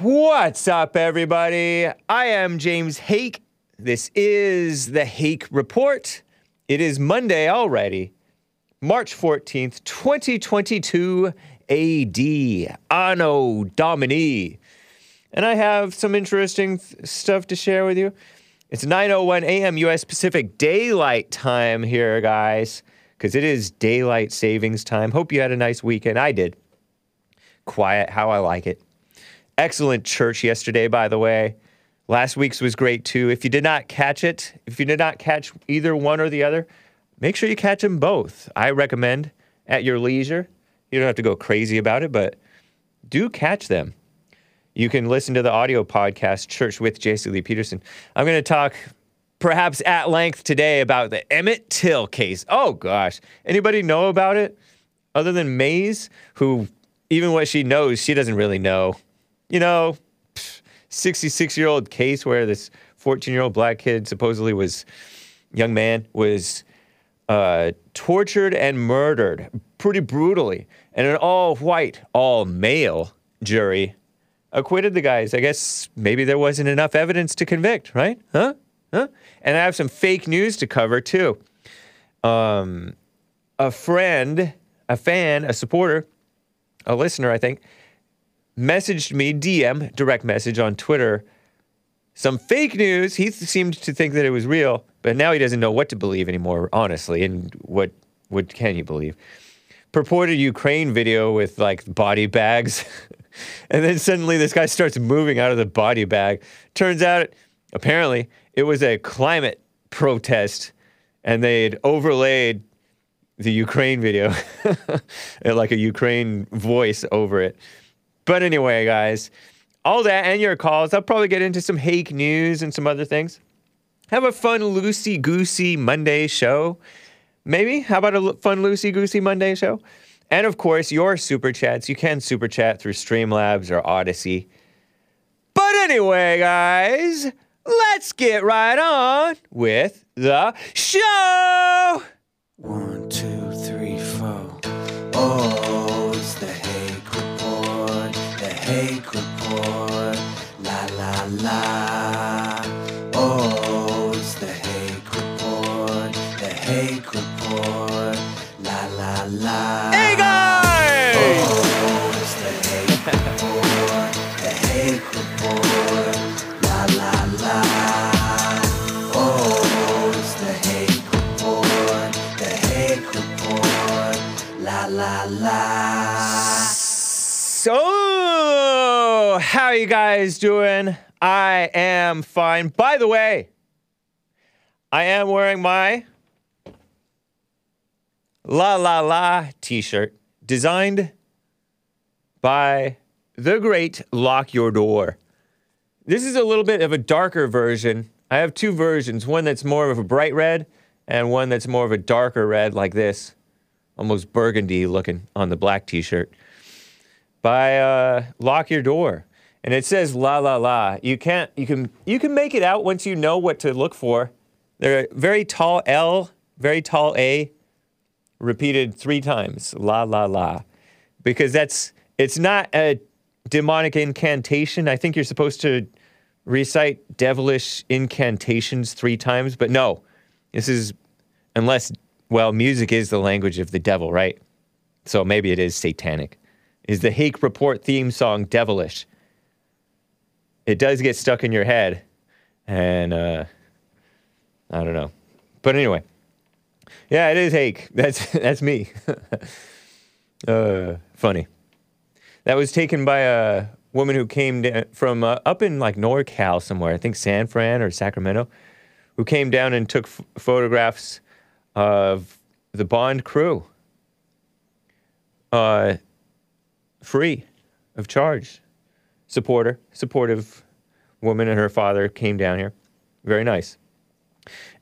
What's up, everybody? I am James Hake. This is the Hake Report. It is Monday already, March 14th, 2022 AD, Anno Domini. And I have some interesting th- stuff to share with you. It's 9:01 a.m. US Pacific Daylight Time here, guys, cuz it is daylight savings time. Hope you had a nice weekend. I did. Quiet how I like it. Excellent church yesterday, by the way. Last week's was great too. If you did not catch it, if you did not catch either one or the other, make sure you catch them both. I recommend at your leisure. You don't have to go crazy about it, but do catch them. You can listen to the audio podcast, Church with Jesse Lee Peterson. I'm going to talk perhaps at length today about the Emmett Till case. Oh gosh. Anybody know about it other than Maze, who even what she knows, she doesn't really know. You know, 66 year old case where this 14 year old black kid supposedly was, young man, was uh, tortured and murdered pretty brutally. And an all white, all male jury acquitted the guys. I guess maybe there wasn't enough evidence to convict, right? Huh? Huh? And I have some fake news to cover too. Um, a friend, a fan, a supporter, a listener, I think, messaged me, DM, direct message on Twitter, some fake news. He seemed to think that it was real, but now he doesn't know what to believe anymore, honestly. And what, what can you believe? Purported Ukraine video with like body bags. and then suddenly this guy starts moving out of the body bag. Turns out, apparently, it was a climate protest and they'd overlaid the Ukraine video, like a Ukraine voice over it. But anyway, guys, all that and your calls. I'll probably get into some hake news and some other things. Have a fun, loosey goosey Monday show. Maybe? How about a fun, loosey goosey Monday show? And of course, your super chats. You can super chat through Streamlabs or Odysee. But anyway, guys, let's get right on with the show. One, two, three, four. Oh, the Hake Report. La la la. Oh, it's the Hake Report, the Hake Report. La la la. Hey, guys! Oh, it's the Hake Report, the Hake Report. La la la. Oh, it's the Hake Report, the Hake Report. La la la. So, how you guys doing? I am fine. By the way, I am wearing my La La La t shirt designed by the great Lock Your Door. This is a little bit of a darker version. I have two versions one that's more of a bright red, and one that's more of a darker red, like this, almost burgundy looking on the black t shirt by uh, Lock Your Door. And it says la la la. You can't you can you can make it out once you know what to look for. They're very tall L, very tall A, repeated three times. La la la. Because that's it's not a demonic incantation. I think you're supposed to recite devilish incantations three times, but no. This is unless well, music is the language of the devil, right? So maybe it is satanic. Is the Hake Report theme song devilish? It does get stuck in your head, and uh, I don't know. But anyway, yeah, it is Hake. That's that's me. uh, funny. That was taken by a woman who came da- from uh, up in like NorCal somewhere. I think San Fran or Sacramento, who came down and took f- photographs of the Bond crew. Uh, free of charge. Supporter, supportive woman and her father came down here. Very nice.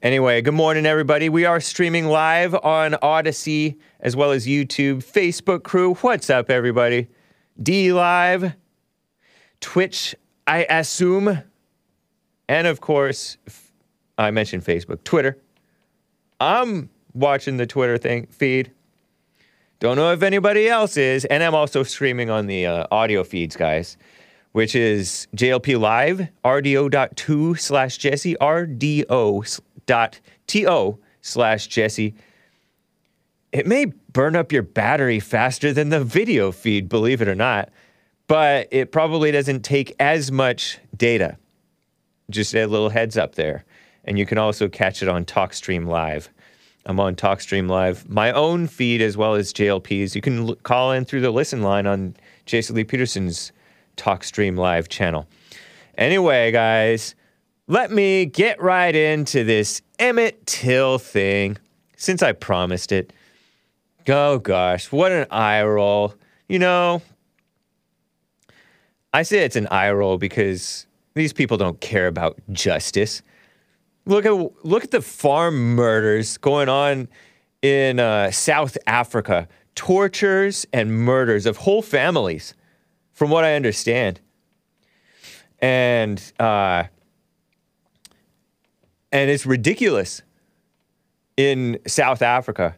Anyway, good morning, everybody. We are streaming live on Odysee as well as YouTube, Facebook crew. What's up, everybody? DLive, Twitch, I assume, and of course, f- I mentioned Facebook, Twitter. I'm watching the Twitter thing feed. Don't know if anybody else is, and I'm also streaming on the uh, audio feeds, guys. Which is JLP Live, rdo.to slash Jesse, rdo dot to slash Jesse. It may burn up your battery faster than the video feed, believe it or not, but it probably doesn't take as much data. Just a little heads up there. And you can also catch it on TalkStream Live. I'm on TalkStream Live, my own feed as well as JLP's. You can l- call in through the listen line on Jesse Lee Peterson's TalkStream Live channel. Anyway, guys, let me get right into this Emmett Till thing since I promised it. Oh gosh, what an eye roll. You know, I say it's an eye roll because these people don't care about justice. Look at look at the farm murders going on in uh, South Africa, tortures and murders of whole families, from what I understand. And uh, and it's ridiculous in South Africa.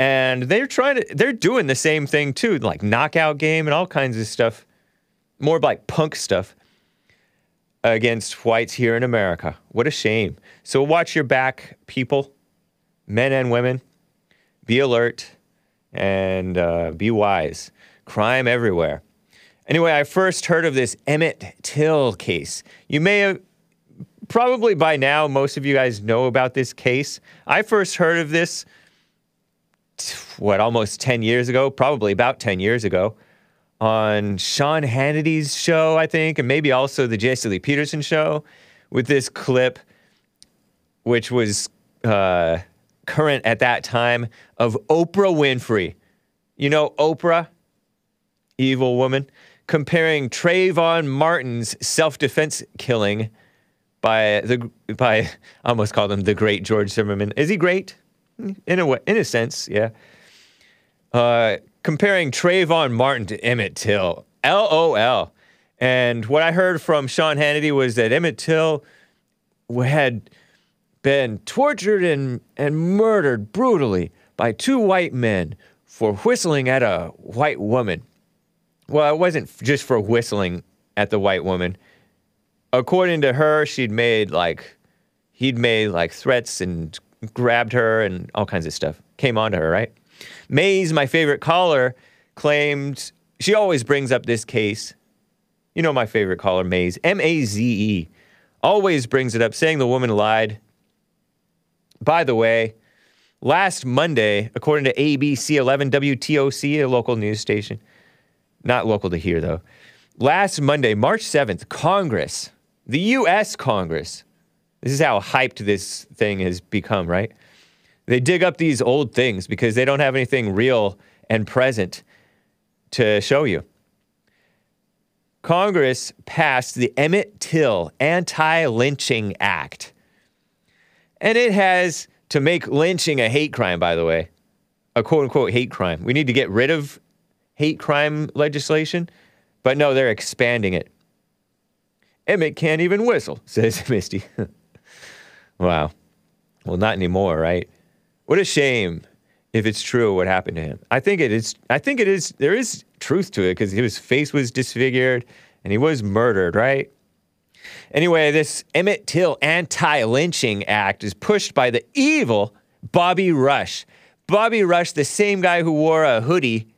And they're trying to they're doing the same thing too, like knockout game and all kinds of stuff. More like punk stuff against whites here in America. What a shame. So watch your back, people, men and women. Be alert and uh, be wise. Crime everywhere. Anyway, I first heard of this Emmett Till case. You may have, probably by now, most of you guys know about this case. I first heard of this, what, almost 10 years ago? Probably about 10 years ago on Sean Hannity's show, I think, and maybe also the Jesse Lee Peterson show with this clip, which was uh, current at that time, of Oprah Winfrey. You know, Oprah, evil woman, comparing Trayvon Martin's self defense killing by the by I almost called him the great George Zimmerman. Is he great? In a way, in a sense, yeah. Uh, comparing Trayvon Martin to Emmett Till. LOL. And what I heard from Sean Hannity was that Emmett Till had been tortured and, and murdered brutally by two white men for whistling at a white woman. Well, it wasn't just for whistling at the white woman. According to her, she'd made like, he'd made like threats and grabbed her and all kinds of stuff. Came onto her, right? Maze, my favorite caller, claimed she always brings up this case. You know my favorite caller, Maze, M A Z E, always brings it up, saying the woman lied. By the way, last Monday, according to ABC 11 WTOC, a local news station, not local to here though, last Monday, March 7th, Congress, the US Congress, this is how hyped this thing has become, right? They dig up these old things because they don't have anything real and present to show you. Congress passed the Emmett Till Anti Lynching Act. And it has to make lynching a hate crime, by the way, a quote unquote hate crime. We need to get rid of hate crime legislation, but no, they're expanding it. Emmett can't even whistle, says Misty. wow. Well, not anymore, right? What a shame if it's true what happened to him. I think it is. I think it is. There is truth to it because his face was disfigured and he was murdered, right? Anyway, this Emmett Till Anti-Lynching Act is pushed by the evil Bobby Rush. Bobby Rush, the same guy who wore a hoodie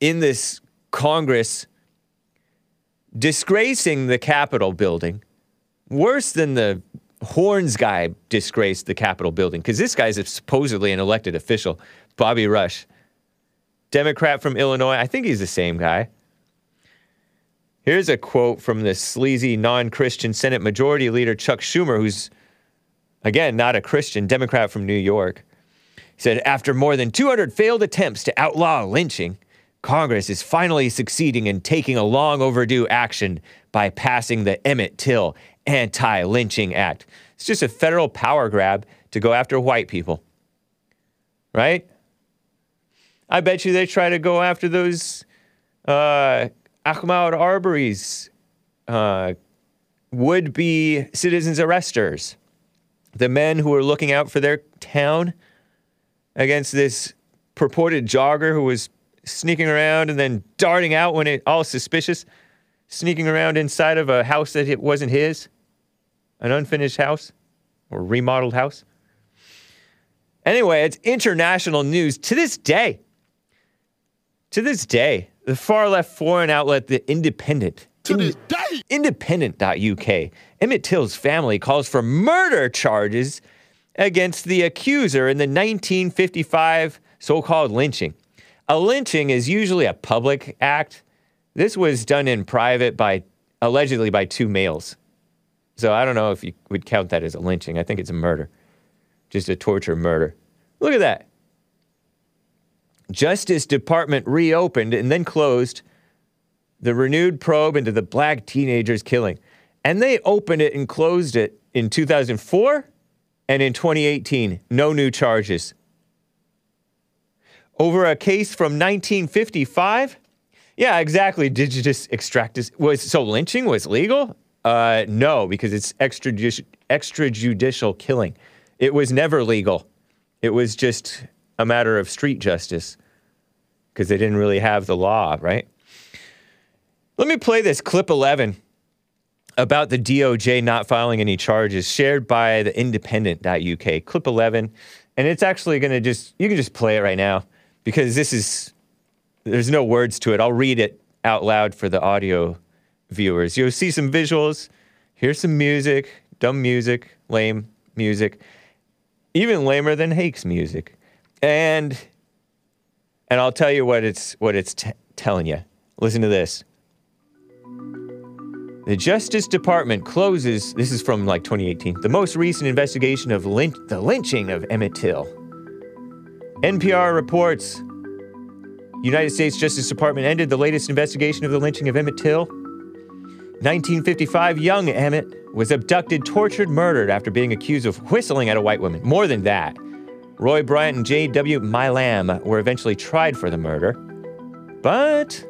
in this Congress, disgracing the Capitol building, worse than the Horns guy disgraced the Capitol building because this guy's supposedly an elected official, Bobby Rush, Democrat from Illinois. I think he's the same guy. Here's a quote from the sleazy non Christian Senate Majority Leader Chuck Schumer, who's, again, not a Christian, Democrat from New York. He said, After more than 200 failed attempts to outlaw lynching, Congress is finally succeeding in taking a long overdue action by passing the Emmett Till Anti Lynching Act. It's just a federal power grab to go after white people. Right? I bet you they try to go after those uh, Ahmaud Arbery's uh, would be citizens arresters, the men who were looking out for their town against this purported jogger who was sneaking around and then darting out when it all suspicious. sneaking around inside of a house that it wasn't his, an unfinished house or remodeled house. Anyway, it's international news to this day. To this day, the far left foreign outlet, The Independent, To this day. independent.uk, Emmett Till's family calls for murder charges against the accuser in the 1955 so called lynching. A lynching is usually a public act. This was done in private by allegedly by two males. So I don't know if you would count that as a lynching. I think it's a murder, just a torture murder. Look at that. Justice Department reopened and then closed the renewed probe into the black teenager's killing. And they opened it and closed it in 2004 and in 2018. No new charges. Over a case from 1955? Yeah, exactly. Did you just extract this? Was so lynching was legal? Uh, no, because it's extrajudicial, extrajudicial killing. It was never legal. It was just a matter of street justice because they didn't really have the law, right? Let me play this clip 11 about the DOJ not filing any charges shared by the independent.uk. Clip 11. And it's actually going to just, you can just play it right now because this is, there's no words to it. I'll read it out loud for the audio viewers. You'll see some visuals, hear some music, dumb music, lame music, even lamer than Hake's music. And and I'll tell you what it's what it's t- telling you. Listen to this. The Justice Department closes. This is from like 2018. The most recent investigation of lynch, the lynching of Emmett Till. NPR reports. United States Justice Department ended the latest investigation of the lynching of Emmett Till. 1955, young Emmett was abducted, tortured, murdered after being accused of whistling at a white woman. More than that, Roy Bryant and J.W. Milam were eventually tried for the murder. But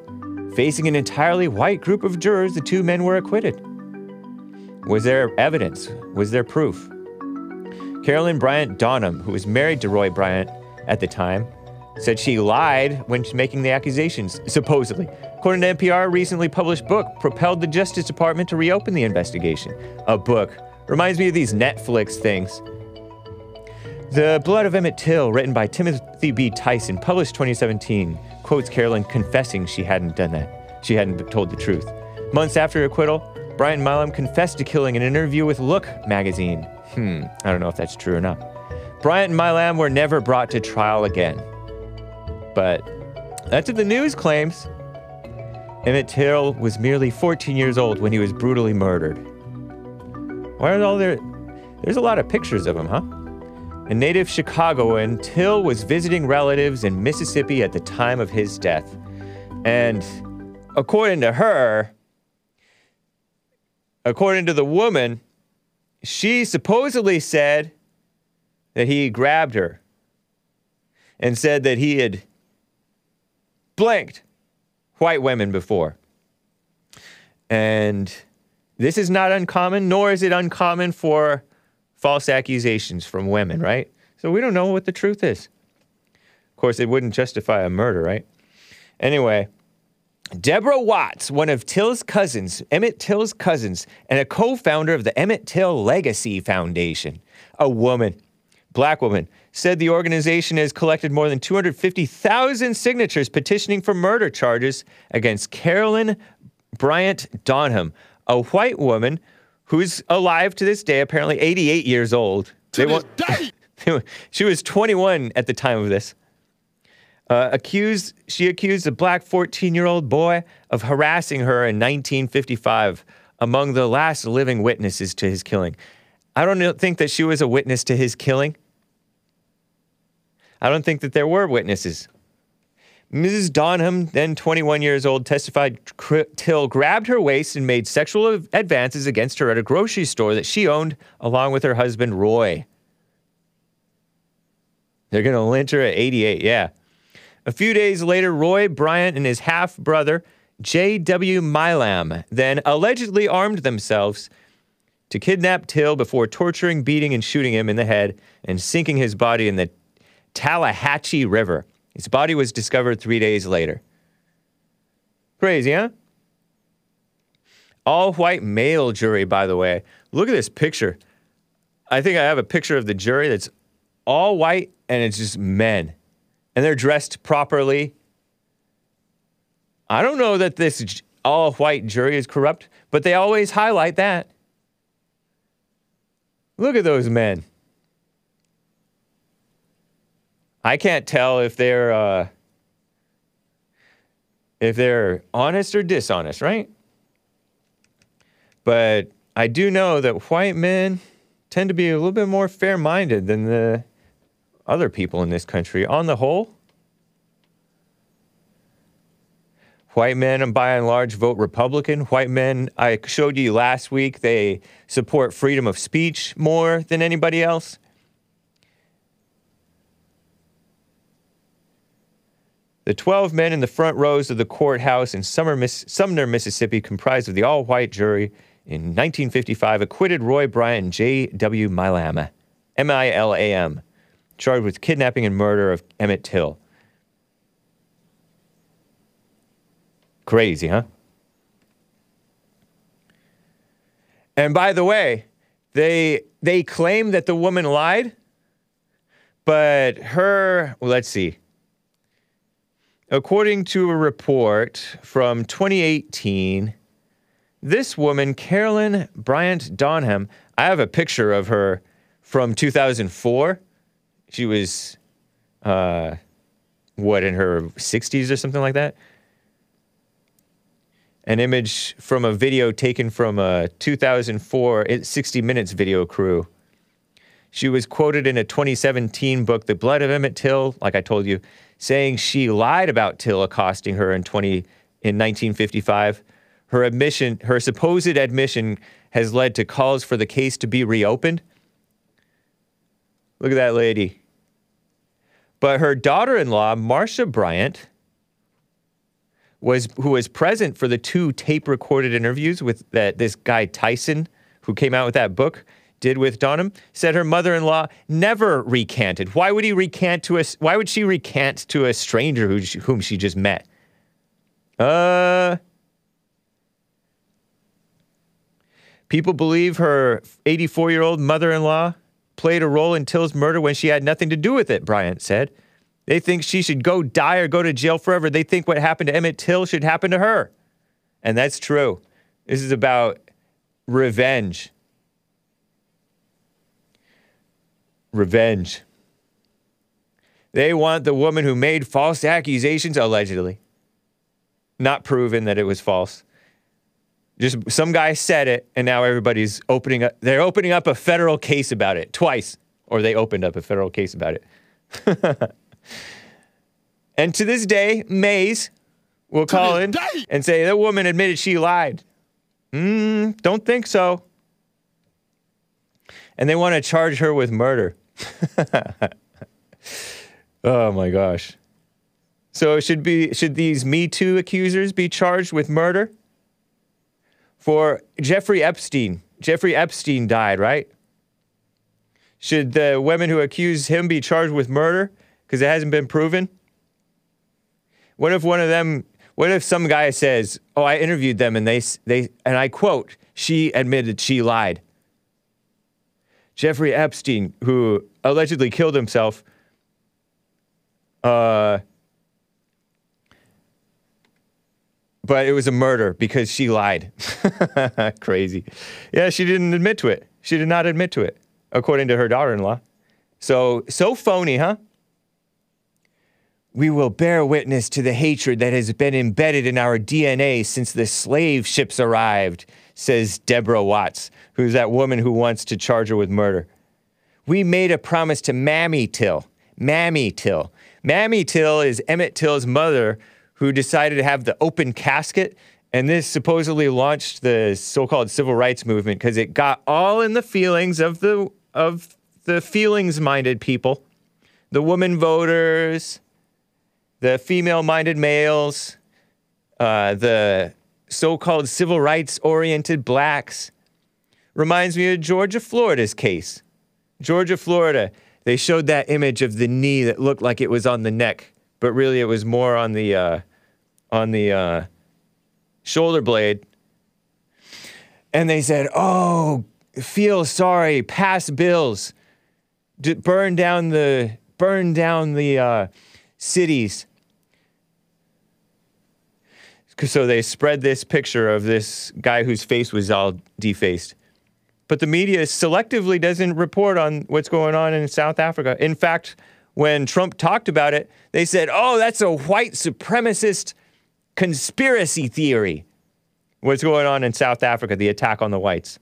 facing an entirely white group of jurors, the two men were acquitted. Was there evidence? Was there proof? Carolyn Bryant Donham, who was married to Roy Bryant at the time, said she lied when making the accusations, supposedly. According to NPR, a recently published book propelled the Justice Department to reopen the investigation. A book. Reminds me of these Netflix things. The Blood of Emmett Till, written by Timothy B. Tyson, published 2017, quotes Carolyn confessing she hadn't done that. She hadn't told the truth. Months after her acquittal, Brian Milam confessed to killing in an interview with Look magazine. Hmm, I don't know if that's true or not. Bryant and Milam were never brought to trial again. But that's what the news claims. Emmett Till was merely 14 years old when he was brutally murdered. Why are all there? There's a lot of pictures of him, huh? A native Chicagoan, Till was visiting relatives in Mississippi at the time of his death. And according to her, according to the woman, she supposedly said that he grabbed her and said that he had blanked white women before. And this is not uncommon, nor is it uncommon for false accusations from women, right? So we don't know what the truth is. Of course, it wouldn't justify a murder, right? Anyway, Deborah Watts, one of Till's cousins, Emmett Till's cousins, and a co founder of the Emmett Till Legacy Foundation, a woman, black woman, said the organization has collected more than 250,000 signatures petitioning for murder charges against Carolyn Bryant Donham, a white woman who's alive to this day, apparently 88 years old. To this day. she was 21 at the time of this. Uh, accused, she accused a black 14 year old boy of harassing her in 1955, among the last living witnesses to his killing. I don't think that she was a witness to his killing. I don't think that there were witnesses. Mrs. Donham, then 21 years old, testified Till grabbed her waist and made sexual advances against her at a grocery store that she owned along with her husband, Roy. They're going to lynch her at 88, yeah. A few days later, Roy Bryant and his half brother, J.W. Milam, then allegedly armed themselves to kidnap Till before torturing, beating, and shooting him in the head and sinking his body in the Tallahatchie River. His body was discovered three days later. Crazy, huh? All white male jury, by the way. Look at this picture. I think I have a picture of the jury that's all white and it's just men. And they're dressed properly. I don't know that this all white jury is corrupt, but they always highlight that. Look at those men. I can't tell if they're uh, if they're honest or dishonest, right? But I do know that white men tend to be a little bit more fair-minded than the other people in this country on the whole. White men, by and large, vote Republican. White men, I showed you last week, they support freedom of speech more than anybody else. The 12 men in the front rows of the courthouse in Sumner, Mississippi, comprised of the all white jury in 1955, acquitted Roy Bryant J.W. Milam, M I L A M, charged with kidnapping and murder of Emmett Till. Crazy, huh? And by the way, they they claim that the woman lied, but her, well, let's see. According to a report from 2018, this woman, Carolyn Bryant Donham, I have a picture of her from 2004. She was, uh, what, in her 60s or something like that? An image from a video taken from a 2004 60 Minutes video crew. She was quoted in a 2017 book, The Blood of Emmett Till, like I told you, saying she lied about Till accosting her in 20 in 1955. Her admission, her supposed admission, has led to calls for the case to be reopened. Look at that lady. But her daughter-in-law, Marcia Bryant, was who was present for the two tape-recorded interviews with that this guy Tyson, who came out with that book, did with Donham, said her mother-in-law never recanted. Why would he recant to us? Why would she recant to a stranger who, whom she just met? Uh. People believe her 84 year old mother in law played a role in Till's murder when she had nothing to do with it, Bryant said. They think she should go die or go to jail forever. They think what happened to Emmett Till should happen to her. And that's true. This is about revenge. Revenge. They want the woman who made false accusations, allegedly, not proven that it was false. Just some guy said it, and now everybody's opening up. They're opening up a federal case about it twice, or they opened up a federal case about it. and to this day, Maze will call in day. and say that woman admitted she lied. Mm, don't think so. And they want to charge her with murder. oh my gosh. So should be should these Me Too accusers be charged with murder? For Jeffrey Epstein. Jeffrey Epstein died, right? Should the women who accuse him be charged with murder because it hasn't been proven? What if one of them? What if some guy says, "Oh, I interviewed them and they they and I quote, she admitted she lied." Jeffrey Epstein, who allegedly killed himself, uh, but it was a murder because she lied. Crazy. Yeah, she didn't admit to it. She did not admit to it, according to her daughter in law. So, so phony, huh? We will bear witness to the hatred that has been embedded in our DNA since the slave ships arrived, says Deborah Watts, who's that woman who wants to charge her with murder. We made a promise to Mamie Till. Mamie Till. Mamie Till is Emmett Till's mother who decided to have the open casket. And this supposedly launched the so-called civil rights movement because it got all in the feelings of the of the feelings-minded people, the woman voters, the female-minded males, uh, the so-called civil rights-oriented blacks. Reminds me of George Floyd's case. George Floyd, they showed that image of the knee that looked like it was on the neck, but really it was more on the uh, on the uh, shoulder blade. and they said, "Oh, feel sorry, pass bills, D- burn down the burn down the uh, cities." So they spread this picture of this guy whose face was all defaced. But the media selectively doesn't report on what's going on in South Africa. In fact, when Trump talked about it, they said, oh, that's a white supremacist conspiracy theory. What's going on in South Africa, the attack on the whites.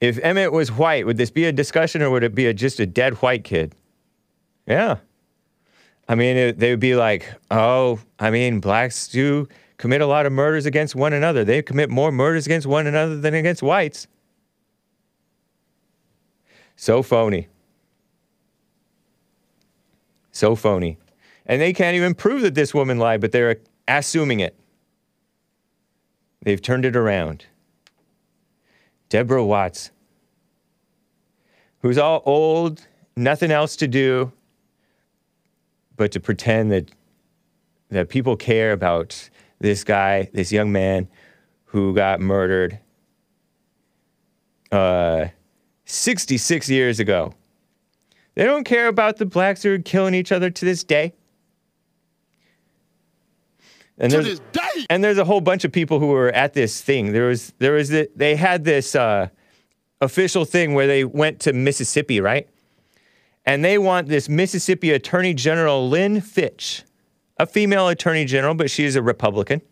If Emmett was white, would this be a discussion or would it be a, just a dead white kid? Yeah. I mean, it, they would be like, oh, I mean, blacks do commit a lot of murders against one another. They commit more murders against one another than against whites. So phony. So phony. And they can't even prove that this woman lied, but they're assuming it. They've turned it around. Deborah Watts, who's all old, nothing else to do but to pretend that that people care about this guy, this young man who got murdered uh, 66 years ago. They don't care about the blacks who are killing each other to this day. And To there's, this day. and there's a whole bunch of people who were at this thing. There was there was the, they had this uh, official thing where they went to Mississippi, right? And they want this Mississippi Attorney General Lynn Fitch, a female Attorney General, but she's a Republican.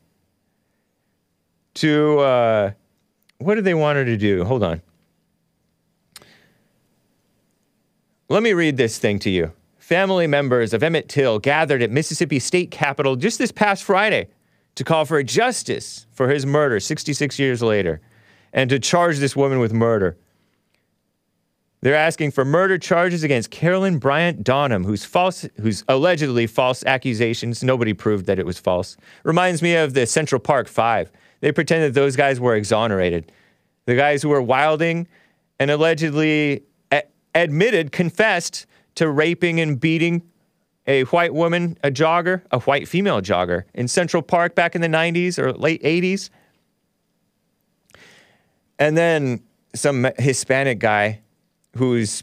To uh, what do they want her to do? Hold on. Let me read this thing to you. Family members of Emmett Till gathered at Mississippi State Capitol just this past Friday to call for justice for his murder 66 years later and to charge this woman with murder. They're asking for murder charges against Carolyn Bryant Donham, whose false, whose allegedly false accusations. Nobody proved that it was false. Reminds me of the Central Park Five. They pretended those guys were exonerated. The guys who were wilding and allegedly a- admitted, confessed to raping and beating a white woman, a jogger, a white female jogger in Central Park back in the 90s or late 80s. And then some Hispanic guy who's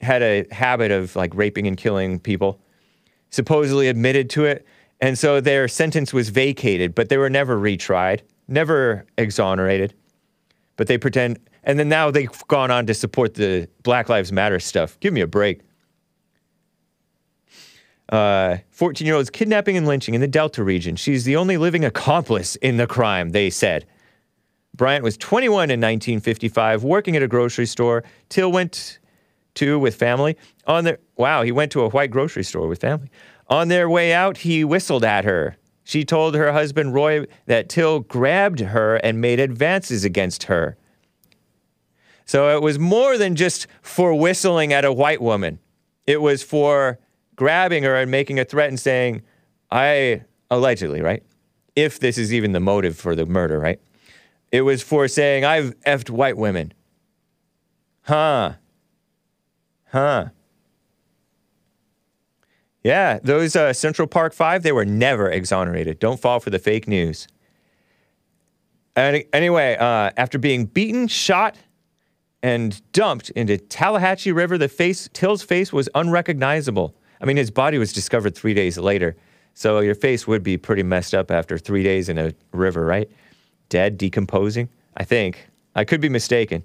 had a habit of like raping and killing people supposedly admitted to it. And so their sentence was vacated, but they were never retried, never exonerated. But they pretend, and then now they've gone on to support the Black Lives Matter stuff. Give me a break. Uh, 14 year olds kidnapping and lynching in the Delta region. She's the only living accomplice in the crime, they said. Bryant was 21 in 1955, working at a grocery store. Till went to with family. On their wow, he went to a white grocery store with family. On their way out, he whistled at her. She told her husband Roy that Till grabbed her and made advances against her. So it was more than just for whistling at a white woman. It was for grabbing her and making a threat and saying, I allegedly, right? If this is even the motive for the murder, right? It was for saying, I've effed white women. Huh. Huh. Yeah, those uh, Central Park Five, they were never exonerated. Don't fall for the fake news. Any, anyway, uh, after being beaten, shot, and dumped into Tallahatchie River, the face Till's face was unrecognizable. I mean, his body was discovered three days later, so your face would be pretty messed up after three days in a river, right? Dead, decomposing. I think I could be mistaken,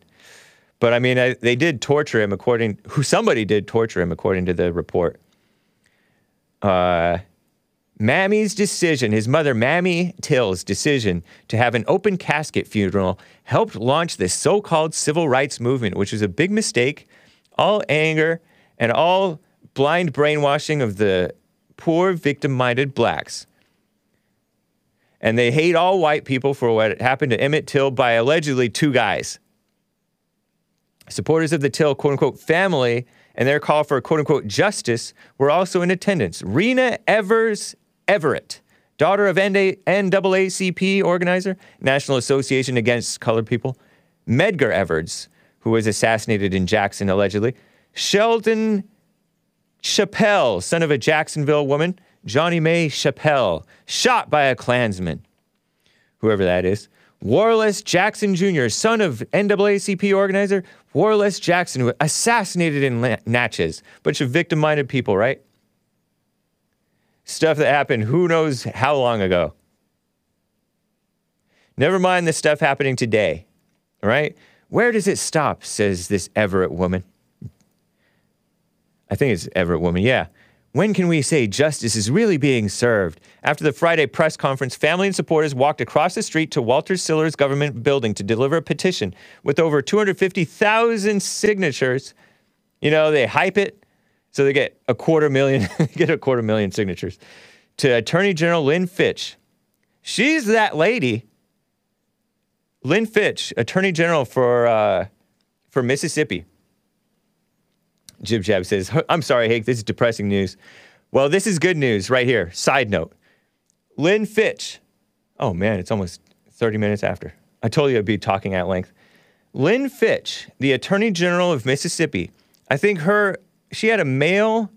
but I mean, I, they did torture him according who somebody did torture him according to the report. Uh, Mamie's decision, his mother, Mamie Till's decision to have an open casket funeral helped launch this so called civil rights movement, which was a big mistake, all anger and all blind brainwashing of the poor, victim minded blacks. And they hate all white people for what happened to Emmett Till by allegedly two guys. Supporters of the Till quote unquote family and their call for quote unquote justice were also in attendance. Rena Evers Everett, daughter of NAACP organizer, National Association Against Colored People, Medgar Evers, who was assassinated in Jackson allegedly, Shelton Chappell, son of a Jacksonville woman, Johnnie Mae Chappell, shot by a Klansman. whoever that is. Wharlest Jackson Jr., son of NAACP organizer Wharlest Jackson, assassinated in Natchez. Bunch of victim minded people, right? Stuff that happened who knows how long ago. Never mind the stuff happening today, right? Where does it stop, says this Everette woman. I think it's Everette woman, yeah. When can we say justice is really being served? After the Friday press conference, family and supporters walked across the street to Walter Sillers government building to deliver a petition with over 250,000 signatures. You know, they hype it so they get a quarter million, get a quarter million signatures to Attorney General Lynn Fitch. She's that lady, Lynn Fitch, Attorney General for uh, for Mississippi. Jib Jab says, I'm sorry, Hake, this is depressing news. Well, this is good news right here. Side note Lynn Fitch. Oh, man, it's almost 30 minutes after. I told you I'd be talking at length. Lynn Fitch, the Attorney General of Mississippi, I think her, she had a male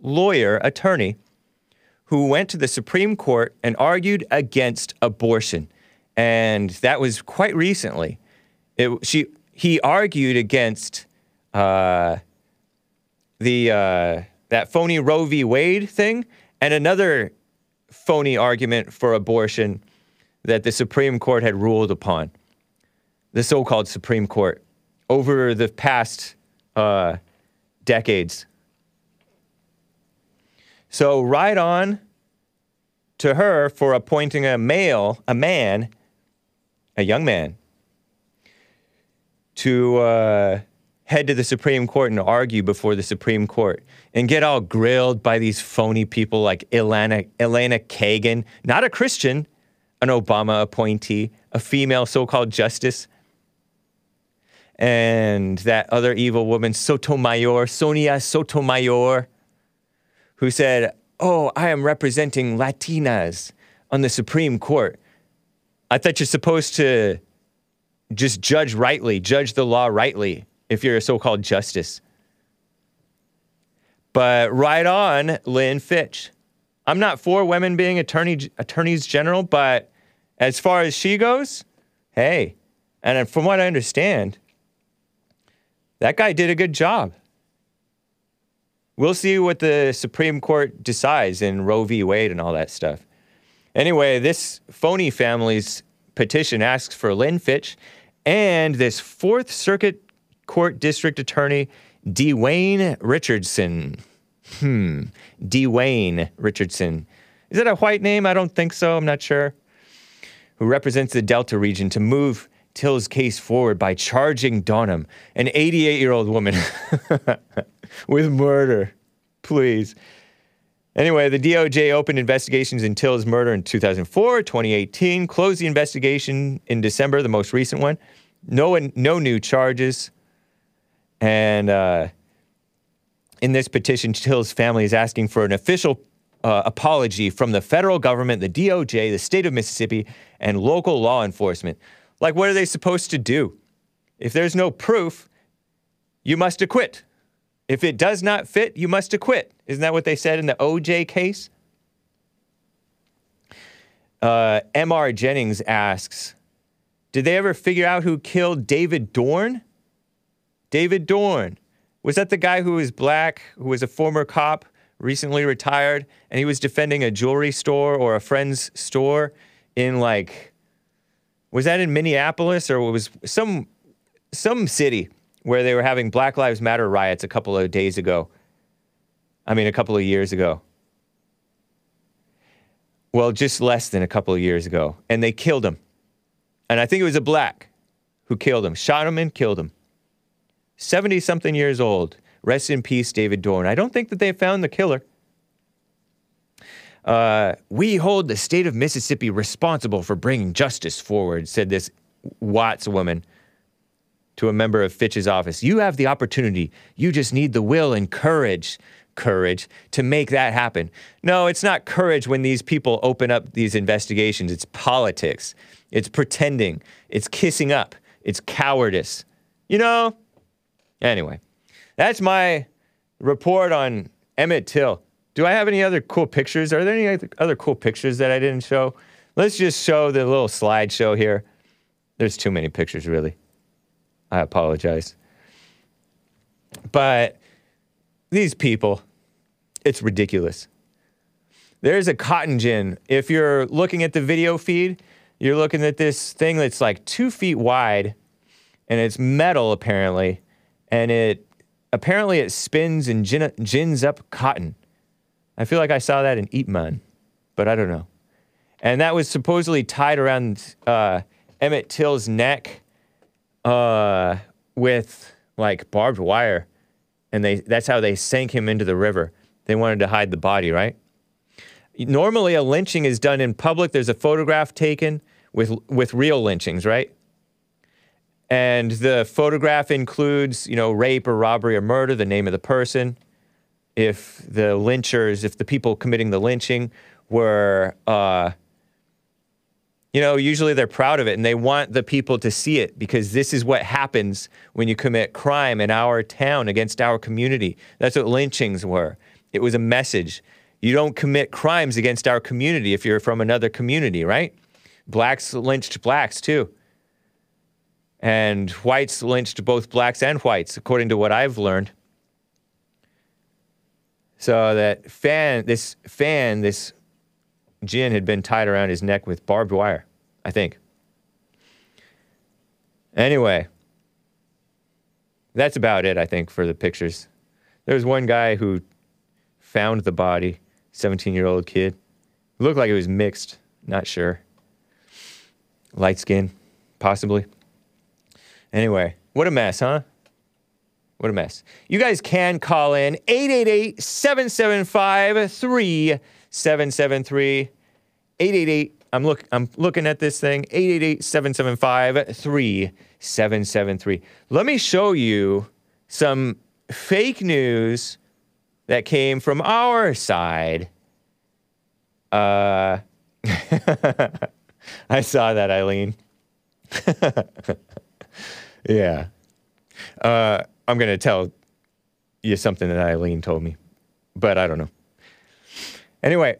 lawyer, attorney, who went to the Supreme Court and argued against abortion. And that was quite recently. It, she, he argued against uh, the uh, that phony Roe v. Wade thing, and another phony argument for abortion that the Supreme Court had ruled upon. The so-called Supreme Court over the past uh, decades. So right on to her for appointing a male, a man, a young man, to uh, head to the Supreme Court and argue before the Supreme Court and get all grilled by these phony people like Elena, Elena Kagan, not a Christian, an Obama appointee, a female so called justice, and that other evil woman, Sotomayor, Sonia Sotomayor, who said, Oh, I am representing Latinas on the Supreme Court. I thought you're supposed to just judge rightly, judge the law rightly if you're a so called justice. But right on, Lynn Fitch. I'm not for women being attorney, attorneys general, but as far as she goes, hey, and from what I understand, that guy did a good job. We'll see what the Supreme Court decides in Roe v. Wade and all that stuff. Anyway, this phony family's petition asks for Lynn Fitch and this Fourth Circuit Court District Attorney Dewayne Richardson. Hmm, Dewayne Richardson. Is that a white name? I don't think so. I'm not sure. Who represents the Delta region to move Till's case forward by charging Donham, an 88 year old woman, with murder. Please. Anyway, the DOJ opened investigations in Till's murder in 2004, 2018, closed the investigation in December, the most recent one. No, one, no new charges. And uh, in this petition, Till's family is asking for an official uh, apology from the federal government, the DOJ, the state of Mississippi, and local law enforcement. Like, what are they supposed to do? If there's no proof, you must acquit. If it does not fit, you must acquit. Isn't that what they said in the OJ case? Uh, M.R. Jennings asks Did they ever figure out who killed David Dorn? David Dorn. Was that the guy who was black, who was a former cop, recently retired, and he was defending a jewelry store or a friend's store in like, was that in Minneapolis or was some some city where they were having Black Lives Matter riots a couple of days ago? I mean, a couple of years ago. Well, just less than a couple of years ago, and they killed him. And I think it was a black who killed him, shot him and killed him. 70 something years old. Rest in peace, David Dorn. I don't think that they found the killer. Uh, we hold the state of Mississippi responsible for bringing justice forward, said this Watts woman to a member of Fitch's office. You have the opportunity. You just need the will and courage, courage to make that happen. No, it's not courage when these people open up these investigations. It's politics. It's pretending. It's kissing up. It's cowardice. You know, Anyway, that's my report on Emmett Till. Do I have any other cool pictures? Are there any other cool pictures that I didn't show Let's just show the little slideshow here. There's too many pictures, really. I apologize. But these people, it's ridiculous. There's a cotton gin. If you're looking at the video feed, you're looking at this thing that's like two feet wide and it's metal apparently. And it apparently it spins and gin, gins up cotton. I feel like I saw that in Ip Man, but I don't know. And that was supposedly tied around uh, Emmett Till's neck uh, with like barbed wire, and they that's how they sank him into the river. They wanted to hide the body, right? Normally, a lynching is done in public. There's a photograph taken with with real lynchings, right? And the photograph includes, you know, rape or robbery or murder, the name of the person. If the lynchers, if the people committing the lynching were, uh, you know, usually they're proud of it and they want the people to see it because this is what happens when you commit crime in our town against our community. That's what lynchings were. It was a message. You don't commit crimes against our community if you're from another community, right? Blacks lynched blacks too. And whites lynched both blacks and whites, according to what I've learned. So that fan, this fan, this gin had been tied around his neck with barbed wire, I think. Anyway, that's about it, I think, for the pictures. There was one guy who found the body, 17 year old kid. Looked like it was mixed, not sure. Light skin, possibly. Anyway, what a mess, huh? What a mess. You guys can call in 888 775 3773. 888 I'm look I'm looking at this thing 888-775-3773. Let me show you some fake news that came from our side. Uh I saw that Eileen. yeah. Uh, I'm going to tell you something that Eileen told me, but I don't know. Anyway,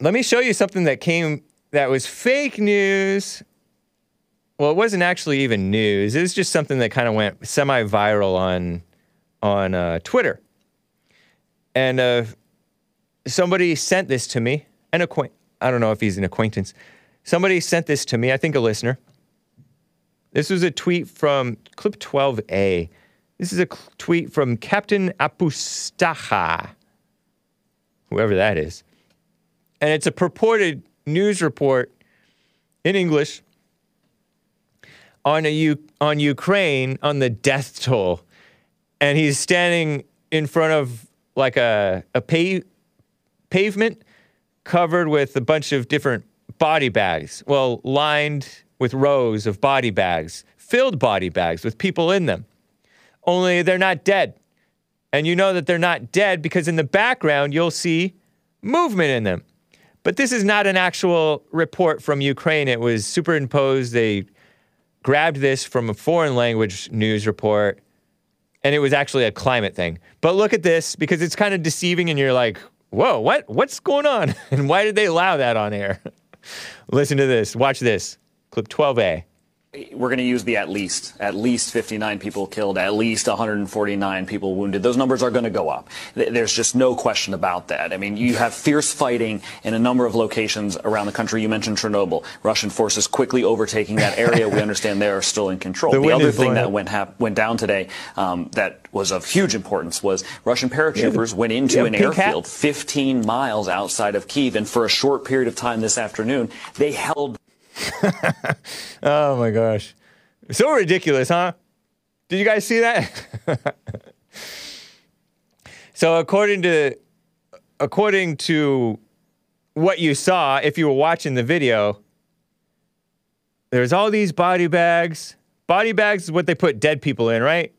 let me show you something that came that was fake news. Well, it wasn't actually even news. It was just something that kind of went semi-viral on on uh, Twitter, and uh, somebody sent this to me. An acquaint I don't know if he's an acquaintance. Somebody sent this to me. I think a listener. This was a tweet from clip 12A. This is a cl- tweet from Captain Apustaja, whoever that is. And it's a purported news report in English on, a U- on Ukraine on the death toll. And he's standing in front of like a, a pa- pavement covered with a bunch of different body bags. Well, lined with rows of body bags, filled body bags with people in them. Only they're not dead. And you know that they're not dead because in the background you'll see movement in them. But this is not an actual report from Ukraine. It was superimposed. They grabbed this from a foreign language news report, and it was actually a climate thing. But look at this because it's kind of deceiving, and you're like, whoa, what? What's going on? And why did they allow that on air? Listen to this. Watch this. Clip 12A. We're going to use the at least. At least 59 people killed, at least 149 people wounded. Those numbers are going to go up. There's just no question about that. I mean, you have fierce fighting in a number of locations around the country. You mentioned Chernobyl. Russian forces quickly overtaking that area. we understand they are still in control. The The, other thing that went hap- went down today um, that was of huge importance was Russian paratroopers went yeah, into an pink hat. airfield 15 miles outside of Kiev, and for a short period of time this afternoon, they held Oh my gosh. So ridiculous, huh? Did you guys see that? so according to according to what you saw if you were watching the video, there's all these body bags. Body bags is what they put dead people in, right?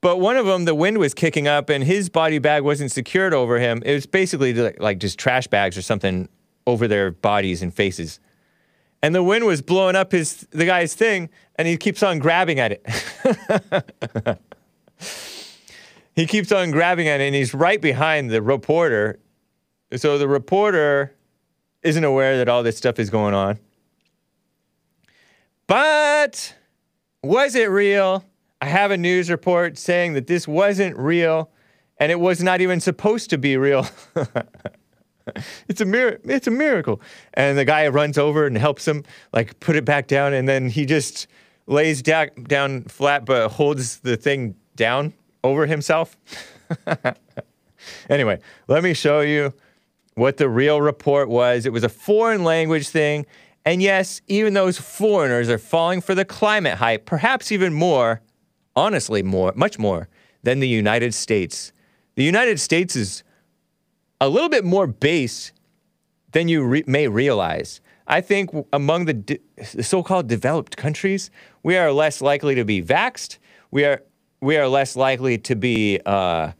But one of them, the wind was kicking up, and his body bag wasn't secured over him. It was basically like- like just trash bags or something over their bodies and faces and the wind was blowing up his the guy's thing, and he keeps on grabbing at it. he keeps on grabbing at it, and he's right behind the reporter. So the reporter isn't aware that all this stuff is going on. But was it real? I have a news report saying that this wasn't real and it was not even supposed to be real. it's a mir- it's a miracle. And the guy runs over and helps him like put it back down and then he just lays da- down flat but holds the thing down over himself. anyway, let me show you what the real report was. It was a foreign language thing. And yes, even those foreigners are falling for the climate hype, perhaps even more, honestly, more, much more than the United States. The United States is a little bit more base than you re- may realize. I think among the, de- the so-called developed countries, we are less likely to be vaxxed. We are we are less likely to be uh,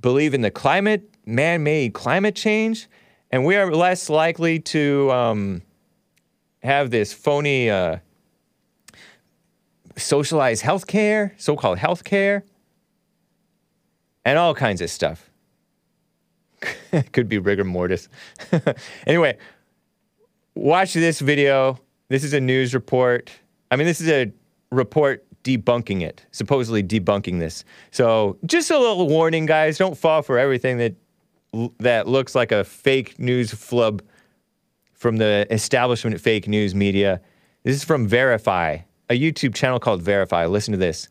believe in the climate, man-made climate change, and we are less likely to um, have this phony uh, socialized healthcare, so-called healthcare, and all kinds of stuff. Could be rigor mortis. anyway, watch this video. This is a news report. I mean, this is a report debunking it, supposedly debunking this. So, just a little warning, guys. Don't fall for everything that that looks like a fake news flub from the establishment fake news media. This is from Verify, a YouTube channel called Verify. Listen to this.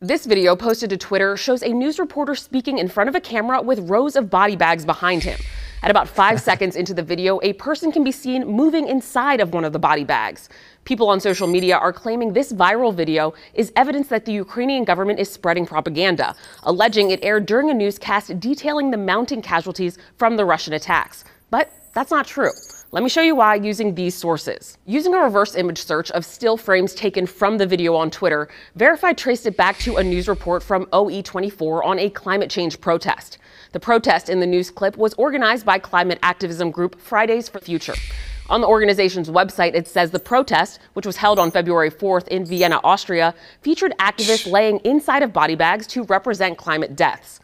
This video posted to Twitter shows a news reporter speaking in front of a camera with rows of body bags behind him. At about five seconds into the video, a person can be seen moving inside of one of the body bags. People on social media are claiming this viral video is evidence that the Ukrainian government is spreading propaganda, alleging it aired during a newscast detailing the mounting casualties from the Russian attacks. But that's not true. Let me show you why using these sources. Using a reverse image search of still frames taken from the video on Twitter, Verify traced it back to a news report from OE24 on a climate change protest. The protest in the news clip was organized by climate activism group Fridays for Future. On the organization's website, it says the protest, which was held on February 4th in Vienna, Austria, featured activists laying inside of body bags to represent climate deaths.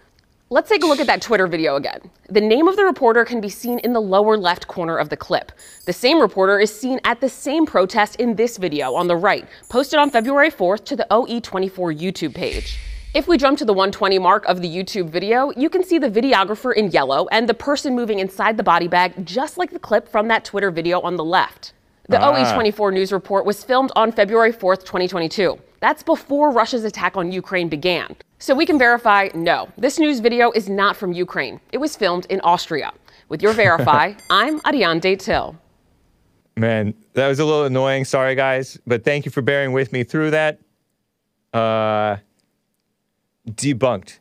Let's take a look at that Twitter video again. The name of the reporter can be seen in the lower left corner of the clip. The same reporter is seen at the same protest in this video on the right, posted on February 4th to the OE24 YouTube page. If we jump to the 120 mark of the YouTube video, you can see the videographer in yellow and the person moving inside the body bag, just like the clip from that Twitter video on the left. The Ah. OE24 news report was filmed on February 4th, 2022. That's before Russia's attack on Ukraine began. So we can verify no, this news video is not from Ukraine. It was filmed in Austria. With your Verify, I'm Ariane Till. Man, that was a little annoying. Sorry, guys, but thank you for bearing with me through that. Uh, debunked.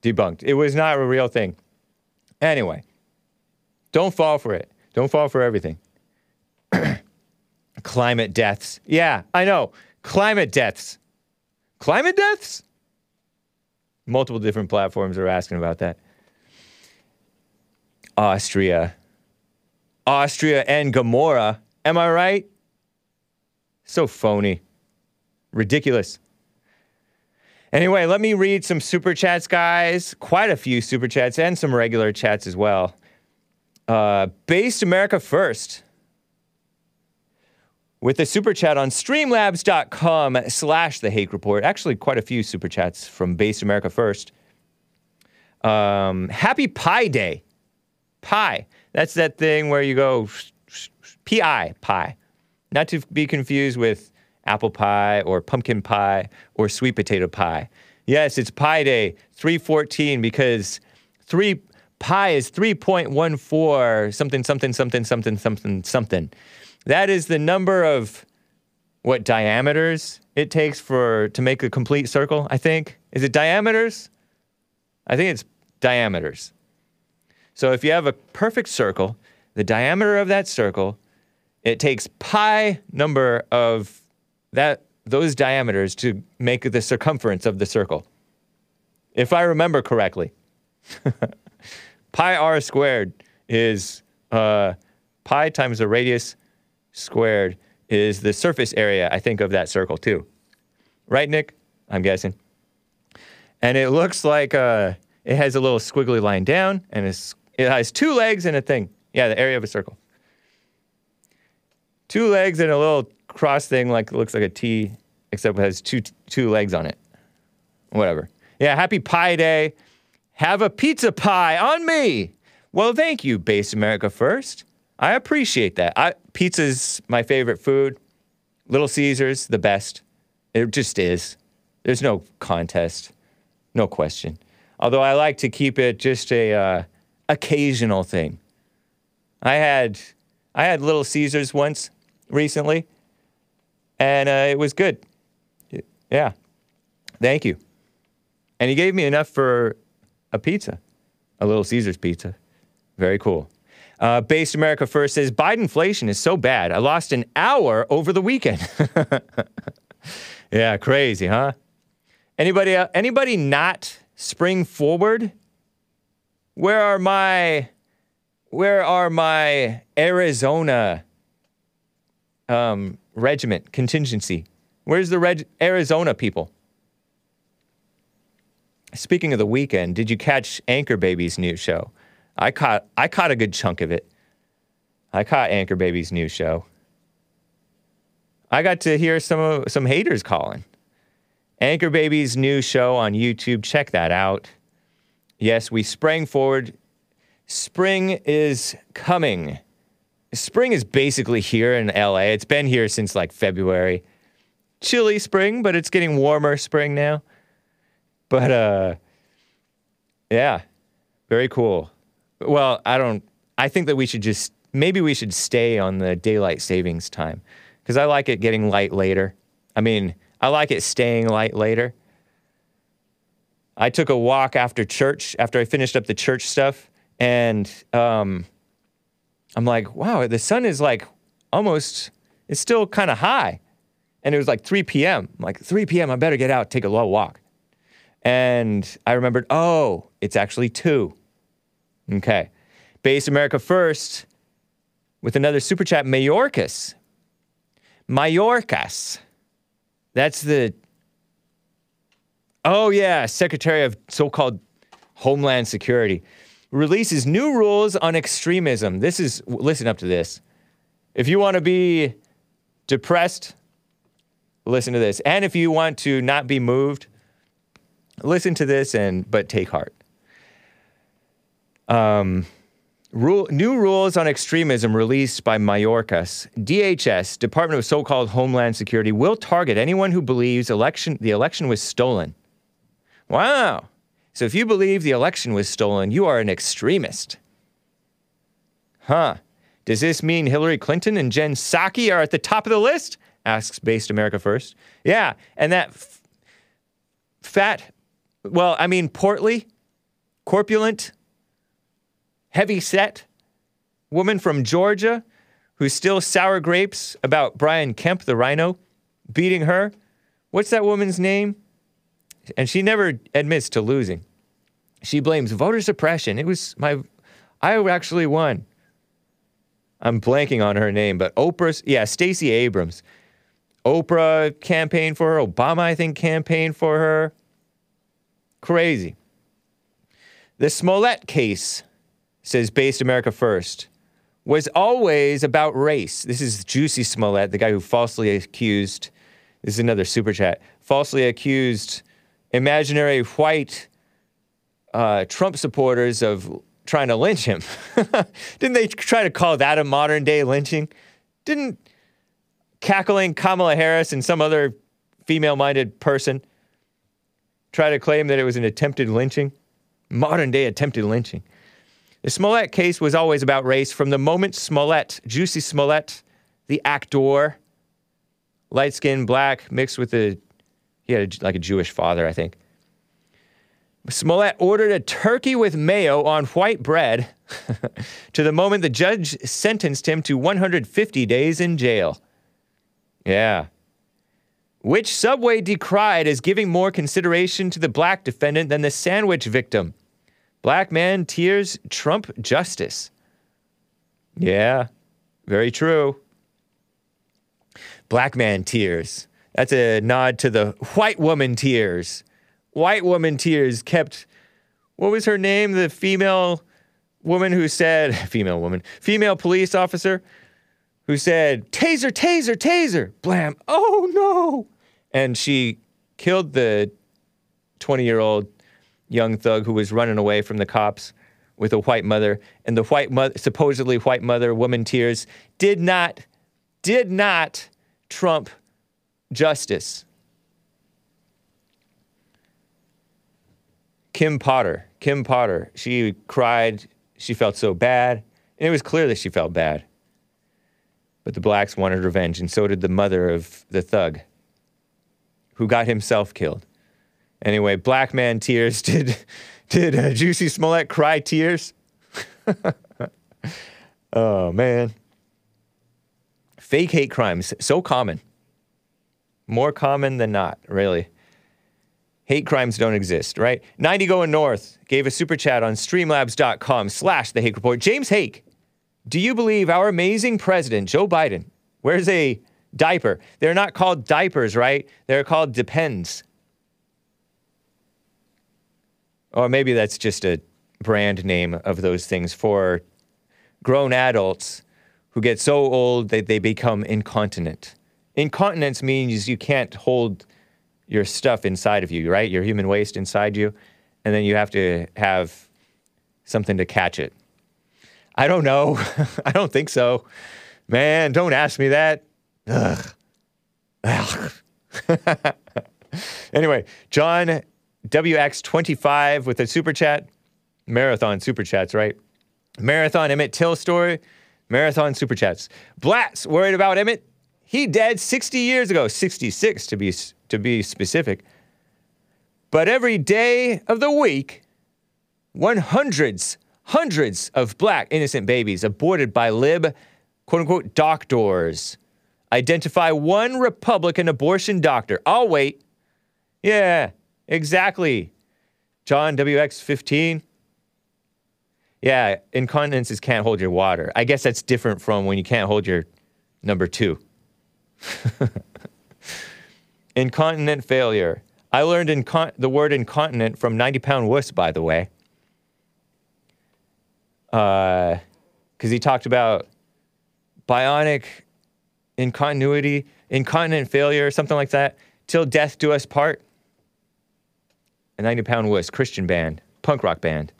Debunked. It was not a real thing. Anyway, don't fall for it. Don't fall for everything. Climate deaths. Yeah, I know. Climate deaths. Climate deaths? Multiple different platforms are asking about that. Austria. Austria and Gomorrah. Am I right? So phony. Ridiculous. Anyway, let me read some super chats, guys. Quite a few super chats and some regular chats as well. Uh, Based America First. With a super chat on streamlabs.com slash the Hake Report. Actually, quite a few super chats from Base America First. Um, happy Pi Day. Pie. That's that thing where you go PI, pie. Not to be confused with apple pie or pumpkin pie or sweet potato pie. Yes, it's Pi Day 314 because 3 pi is 3.14 something something something something something something. That is the number of what diameters it takes for to make a complete circle, I think. Is it diameters? I think it's diameters. So if you have a perfect circle, the diameter of that circle, it takes pi number of that those diameters to make the circumference of the circle. If I remember correctly. pi r squared is uh, pi times the radius squared is the surface area, I think, of that circle too. Right, Nick? I'm guessing. And it looks like uh, it has a little squiggly line down and It has two legs and a thing. Yeah, the area of a circle. Two legs and a little cross thing, like looks like a T, except it has two two legs on it. Whatever. Yeah, happy Pie Day. Have a pizza pie on me. Well, thank you, Base America First. I appreciate that. I, pizza's my favorite food. Little Caesars, the best. It just is. There's no contest, no question. Although I like to keep it just a uh, occasional thing. I had I had Little Caesars once recently, and uh, it was good. Yeah, thank you. And he gave me enough for a pizza, a Little Caesars pizza. Very cool. Uh, Based America First says Biden inflation is so bad. I lost an hour over the weekend. yeah, crazy, huh? Anybody? Uh, anybody not spring forward? Where are my? Where are my Arizona um, regiment contingency? Where's the reg- Arizona people? Speaking of the weekend, did you catch Anchor Baby's new show? I caught I caught a good chunk of it. I caught Anchor Baby's new show. I got to hear some of, some haters calling. Anchor Baby's new show on YouTube. Check that out. Yes, we sprang forward. Spring is coming. Spring is basically here in LA. It's been here since like February. Chilly spring, but it's getting warmer spring now. But uh yeah, very cool. Well, I don't I think that we should just maybe we should stay on the daylight savings time cuz I like it getting light later. I mean, I like it staying light later. I took a walk after church after I finished up the church stuff and um I'm like, wow, the sun is like almost it's still kind of high. And it was like 3 p.m. I'm like 3 p.m. I better get out, take a low walk. And I remembered, oh, it's actually two. Okay. Base America First with another super chat, Mayorkas. Mayorkas. That's the, oh yeah, Secretary of so called Homeland Security. Releases new rules on extremism. This is, listen up to this. If you want to be depressed, listen to this. And if you want to not be moved, listen to this and but take heart. Um, rule, new rules on extremism released by Mayorkas. DHS, Department of So-called Homeland Security, will target anyone who believes election the election was stolen. Wow. So if you believe the election was stolen, you are an extremist. Huh. Does this mean Hillary Clinton and Jen Psaki are at the top of the list? Asks Based America First. Yeah, and that f- fat, well, I mean, portly, corpulent, heavy set woman from Georgia who's still sour grapes about Brian Kemp, the rhino, beating her. What's that woman's name? And she never admits to losing. She blames voter suppression. It was my, I actually won. I'm blanking on her name, but Oprah's, yeah, Stacey Abrams. Oprah campaigned for her. Obama, I think, campaigned for her. Crazy. The Smollett case, says Based America First, was always about race. This is Juicy Smollett, the guy who falsely accused, this is another super chat, falsely accused imaginary white uh, Trump supporters of trying to lynch him. Didn't they try to call that a modern day lynching? Didn't cackling Kamala Harris and some other female minded person try to claim that it was an attempted lynching? Modern day attempted lynching. The Smollett case was always about race from the moment Smollett, Juicy Smollett, the actor, light skinned black, mixed with a, he had a, like a Jewish father, I think. Smollett ordered a turkey with mayo on white bread to the moment the judge sentenced him to 150 days in jail. Yeah. Which Subway decried as giving more consideration to the black defendant than the sandwich victim. Black man tears Trump justice. Yeah, very true. Black man tears. That's a nod to the white woman tears. White woman tears kept, what was her name? The female woman who said, female woman, female police officer who said, taser, taser, taser, blam, oh no. And she killed the 20 year old young thug who was running away from the cops with a white mother. And the white mother, supposedly white mother, woman tears, did not, did not trump justice. Kim Potter, Kim Potter, she cried. She felt so bad. And it was clear that she felt bad. But the blacks wanted revenge, and so did the mother of the thug who got himself killed. Anyway, Black Man Tears did did uh, Juicy Smollett cry tears? oh man. Fake hate crimes so common. More common than not, really. Hate crimes don't exist, right? 90 going north gave a super chat on streamlabs.com slash the Hake Report. James Hake, do you believe our amazing president, Joe Biden, wears a diaper? They're not called diapers, right? They're called depends. Or maybe that's just a brand name of those things for grown adults who get so old that they become incontinent. Incontinence means you can't hold your stuff inside of you, right? Your human waste inside you, and then you have to have something to catch it. I don't know. I don't think so. Man, don't ask me that. Ugh. Ugh. anyway, John WX25 with a super chat. Marathon super chats, right? Marathon Emmett Till story. Marathon super chats. Blatz worried about Emmett. He dead 60 years ago, 66 to be to be specific. But every day of the week, one hundreds, hundreds of black innocent babies aborted by lib, quote unquote, doctors. Identify one Republican abortion doctor. I'll wait. Yeah, exactly. John WX15. Yeah, incontinence is can't hold your water. I guess that's different from when you can't hold your number two. Incontinent failure. I learned incon- the word incontinent from 90 pound wuss, by the way. Because uh, he talked about bionic incontinuity, incontinent failure, something like that. Till death do us part. A 90 pound wuss, Christian band, punk rock band.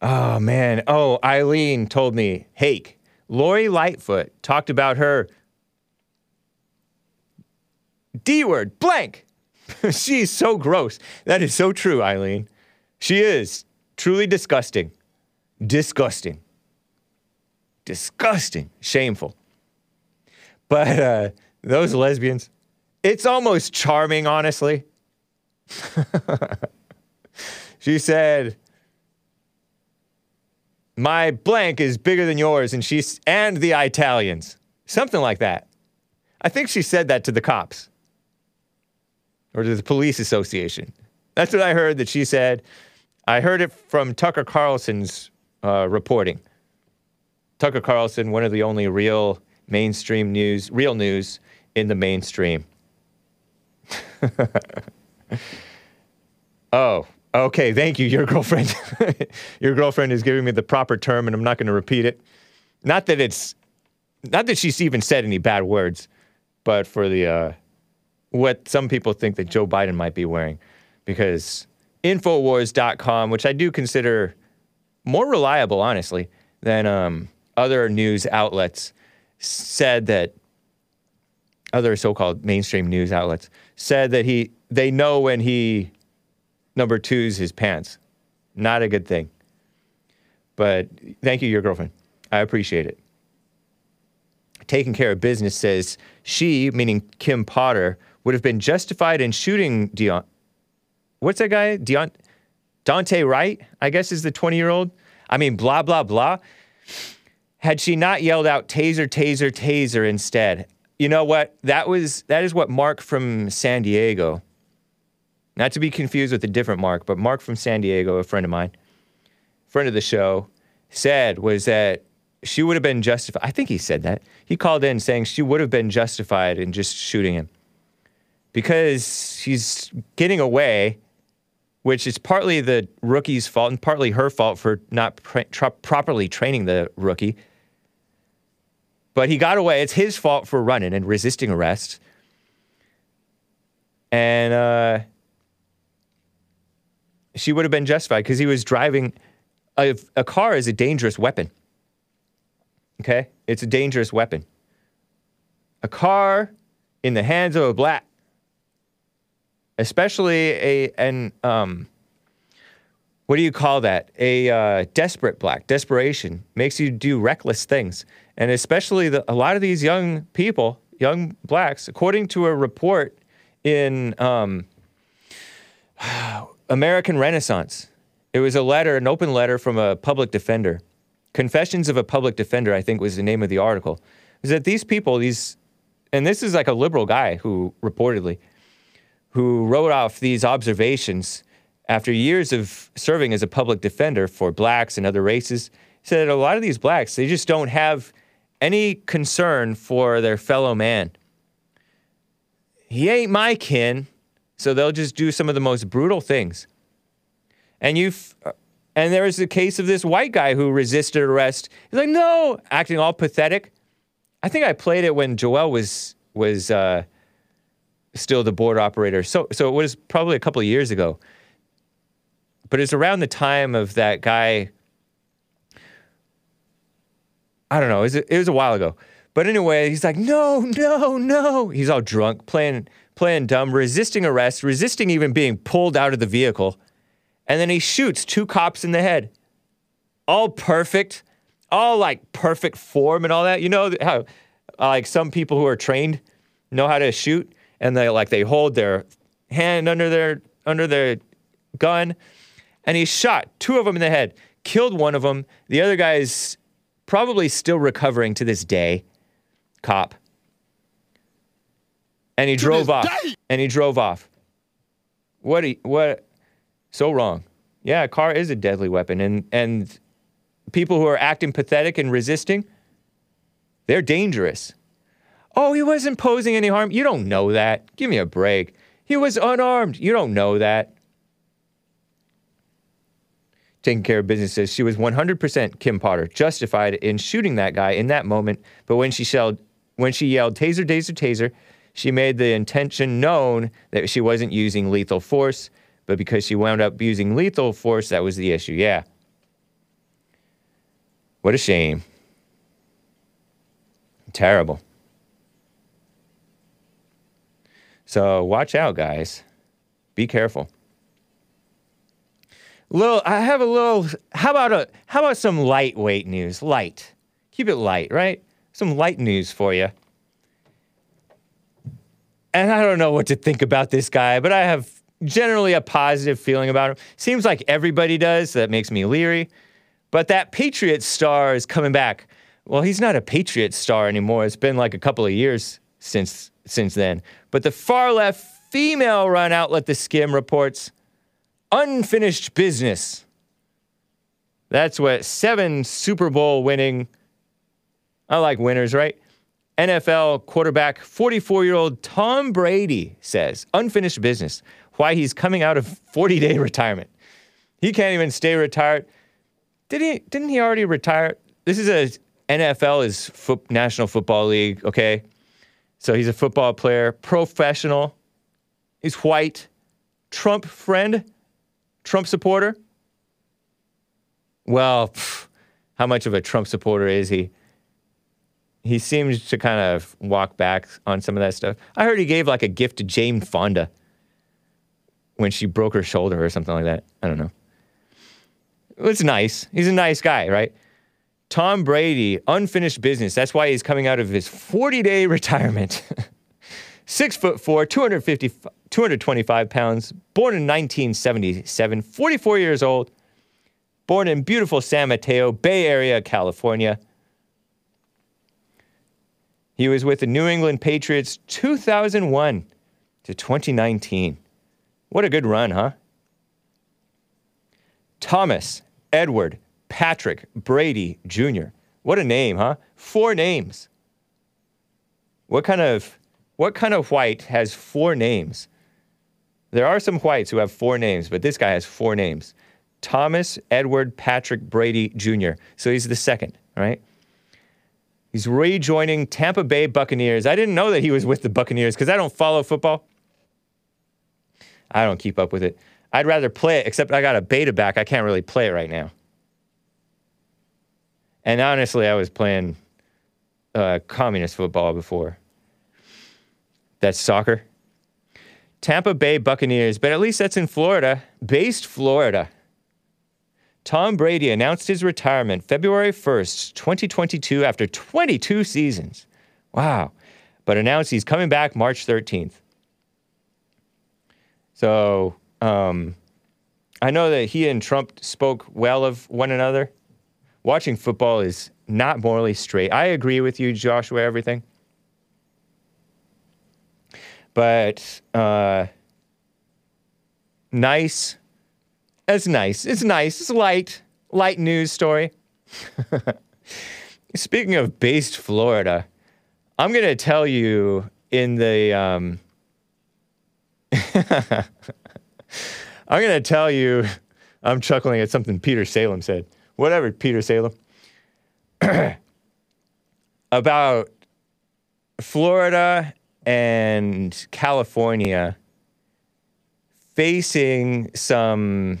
Oh, man. Oh, Eileen told me, Hake, Lori Lightfoot talked about her D word, blank. She's so gross. That is so true, Eileen. She is truly disgusting. Disgusting. Disgusting. Shameful. But uh, those lesbians, it's almost charming, honestly. she said, My blank is bigger than yours, and she's and the Italians. Something like that. I think she said that to the cops or to the police association. That's what I heard that she said. I heard it from Tucker Carlson's uh, reporting. Tucker Carlson, one of the only real mainstream news, real news in the mainstream. oh, okay. Thank you. Your girlfriend, your girlfriend is giving me the proper term, and I'm not going to repeat it. Not that it's, not that she's even said any bad words, but for the uh, what some people think that Joe Biden might be wearing because Infowars.com, which I do consider more reliable, honestly, than um, other news outlets, said that other so-called mainstream news outlets said that he they know when he number twos his pants. Not a good thing. But thank you, your girlfriend. I appreciate it. Taking care of business says she, meaning Kim Potter, would have been justified in shooting Dion. What's that guy? Dion, Daunte Wright, I guess is the 20 year old. I mean, blah, blah, blah. Had she not yelled out taser, taser, taser instead, you know what? That was that is what Mark from San Diego, not to be confused with a different Mark, but Mark from San Diego, a friend of mine, friend of the show, said was that she would have been justified. I think he said that. He called in saying she would have been justified in just shooting him because he's getting away which is partly the rookie's fault and partly her fault for not pr- tr- properly training the rookie. But he got away. It's his fault for running and resisting arrest. And uh, she would have been justified because he was driving. A, a car is a dangerous weapon. Okay? It's a dangerous weapon. A car in the hands of a black, especially a, an, um, what do you call that? A uh, desperate black. Desperation makes you do reckless things. And especially the, a lot of these young people, young blacks, according to a report in um, American Renaissance, it was a letter, an open letter from a public defender. Confessions of a Public Defender, I think was the name of the article. Is that these people, these, and this is like a liberal guy who reportedly, who wrote off these observations after years of serving as a public defender for blacks and other races, said that a lot of these blacks, they just don't have any concern for their fellow man. He ain't my kin, so they'll just do some of the most brutal things. And you've, and there was the case of this white guy who resisted arrest. He's like, no, acting all pathetic. I think I played it when Joel was was uh, still the board operator. So so it was probably a couple of years ago. But it's around the time of that guy. I don't know. It was a while ago. But anyway, he's like, no, no, no. He's all drunk, playing playing dumb, resisting arrest, resisting even being pulled out of the vehicle. And then he shoots two cops in the head. All perfect, all like perfect form and all that. You know how like some people who are trained know how to shoot and they like they hold their hand under their under their gun and he shot two of them in the head, killed one of them. The other guy is probably still recovering to this day. Cop. And he drove off. And he drove off. What? He, what? So wrong. Yeah, a car is a deadly weapon, and and people who are acting pathetic and resisting, they're dangerous. Oh, he wasn't posing any harm. You don't know that. Give me a break. He was unarmed. You don't know that. Taking care of business says she was 100% Kim Potter, justified in shooting that guy in that moment. But when she yelled, when she yelled "taser, taser, taser," she made the intention known that she wasn't using lethal force. But because she wound up using lethal force, that was the issue. Yeah. What a shame. Terrible. So watch out, guys. Be careful. Little, I have a little. How about a? How about some lightweight news? Light. Keep it light, right? Some light news for you. And I don't know what to think about this guy, but I have generally a positive feeling about him. Seems like everybody does. So that makes me leery. But that Patriot star is coming back. Well, he's not a Patriot star anymore. It's been like a couple of years since since then. But the far left female run outlet The Skimm reports unfinished business. That's what seven Super Bowl winning. I like winners, right? NFL quarterback, 44 year old Tom Brady says unfinished business. Why he's coming out of 40 day retirement. He can't even stay retired. Did he? Didn't he already retire? This is a NFL is foot, National Football League. Okay, so he's a football player, professional. He's white, Trump friend, Trump supporter. Well, pff, how much of a Trump supporter is he? He seems to kind of walk back on some of that stuff. I heard he gave like a gift to Jane Fonda when she broke her shoulder or something like that. I don't know. It's nice. He's a nice guy, right? Tom Brady, unfinished business. That's why he's coming out of his 40 day retirement. Six foot four, 250, 225 pounds, born in 1977, 44 years old, born in beautiful San Mateo, Bay Area, California. He was with the New England Patriots 2001 to 2019. What a good run, huh? Thomas, Edward, Patrick, Brady Jr. What a name, huh? Four names. What kind of what kind of white has four names? There are some whites who have four names, but this guy has four names Thomas Edward Patrick Brady Jr. So he's the second, right? He's rejoining Tampa Bay Buccaneers. I didn't know that he was with the Buccaneers because I don't follow football. I don't keep up with it. I'd rather play it, except I got a beta back. I can't really play it right now. And honestly, I was playing uh, communist football before. That's soccer. Tampa Bay Buccaneers, but at least that's in Florida, based Florida. Tom Brady announced his retirement February 1st, 2022, after 22 seasons. Wow. But announced he's coming back March 13th. So um, I know that he and Trump spoke well of one another. Watching football is not morally straight. I agree with you, Joshua, everything. But uh, nice. It's nice. It's nice. It's light. Light news story. Speaking of based Florida, I'm going to tell you in the. Um, I'm going to tell you. I'm chuckling at something Peter Salem said. Whatever, Peter Salem. about Florida and California facing some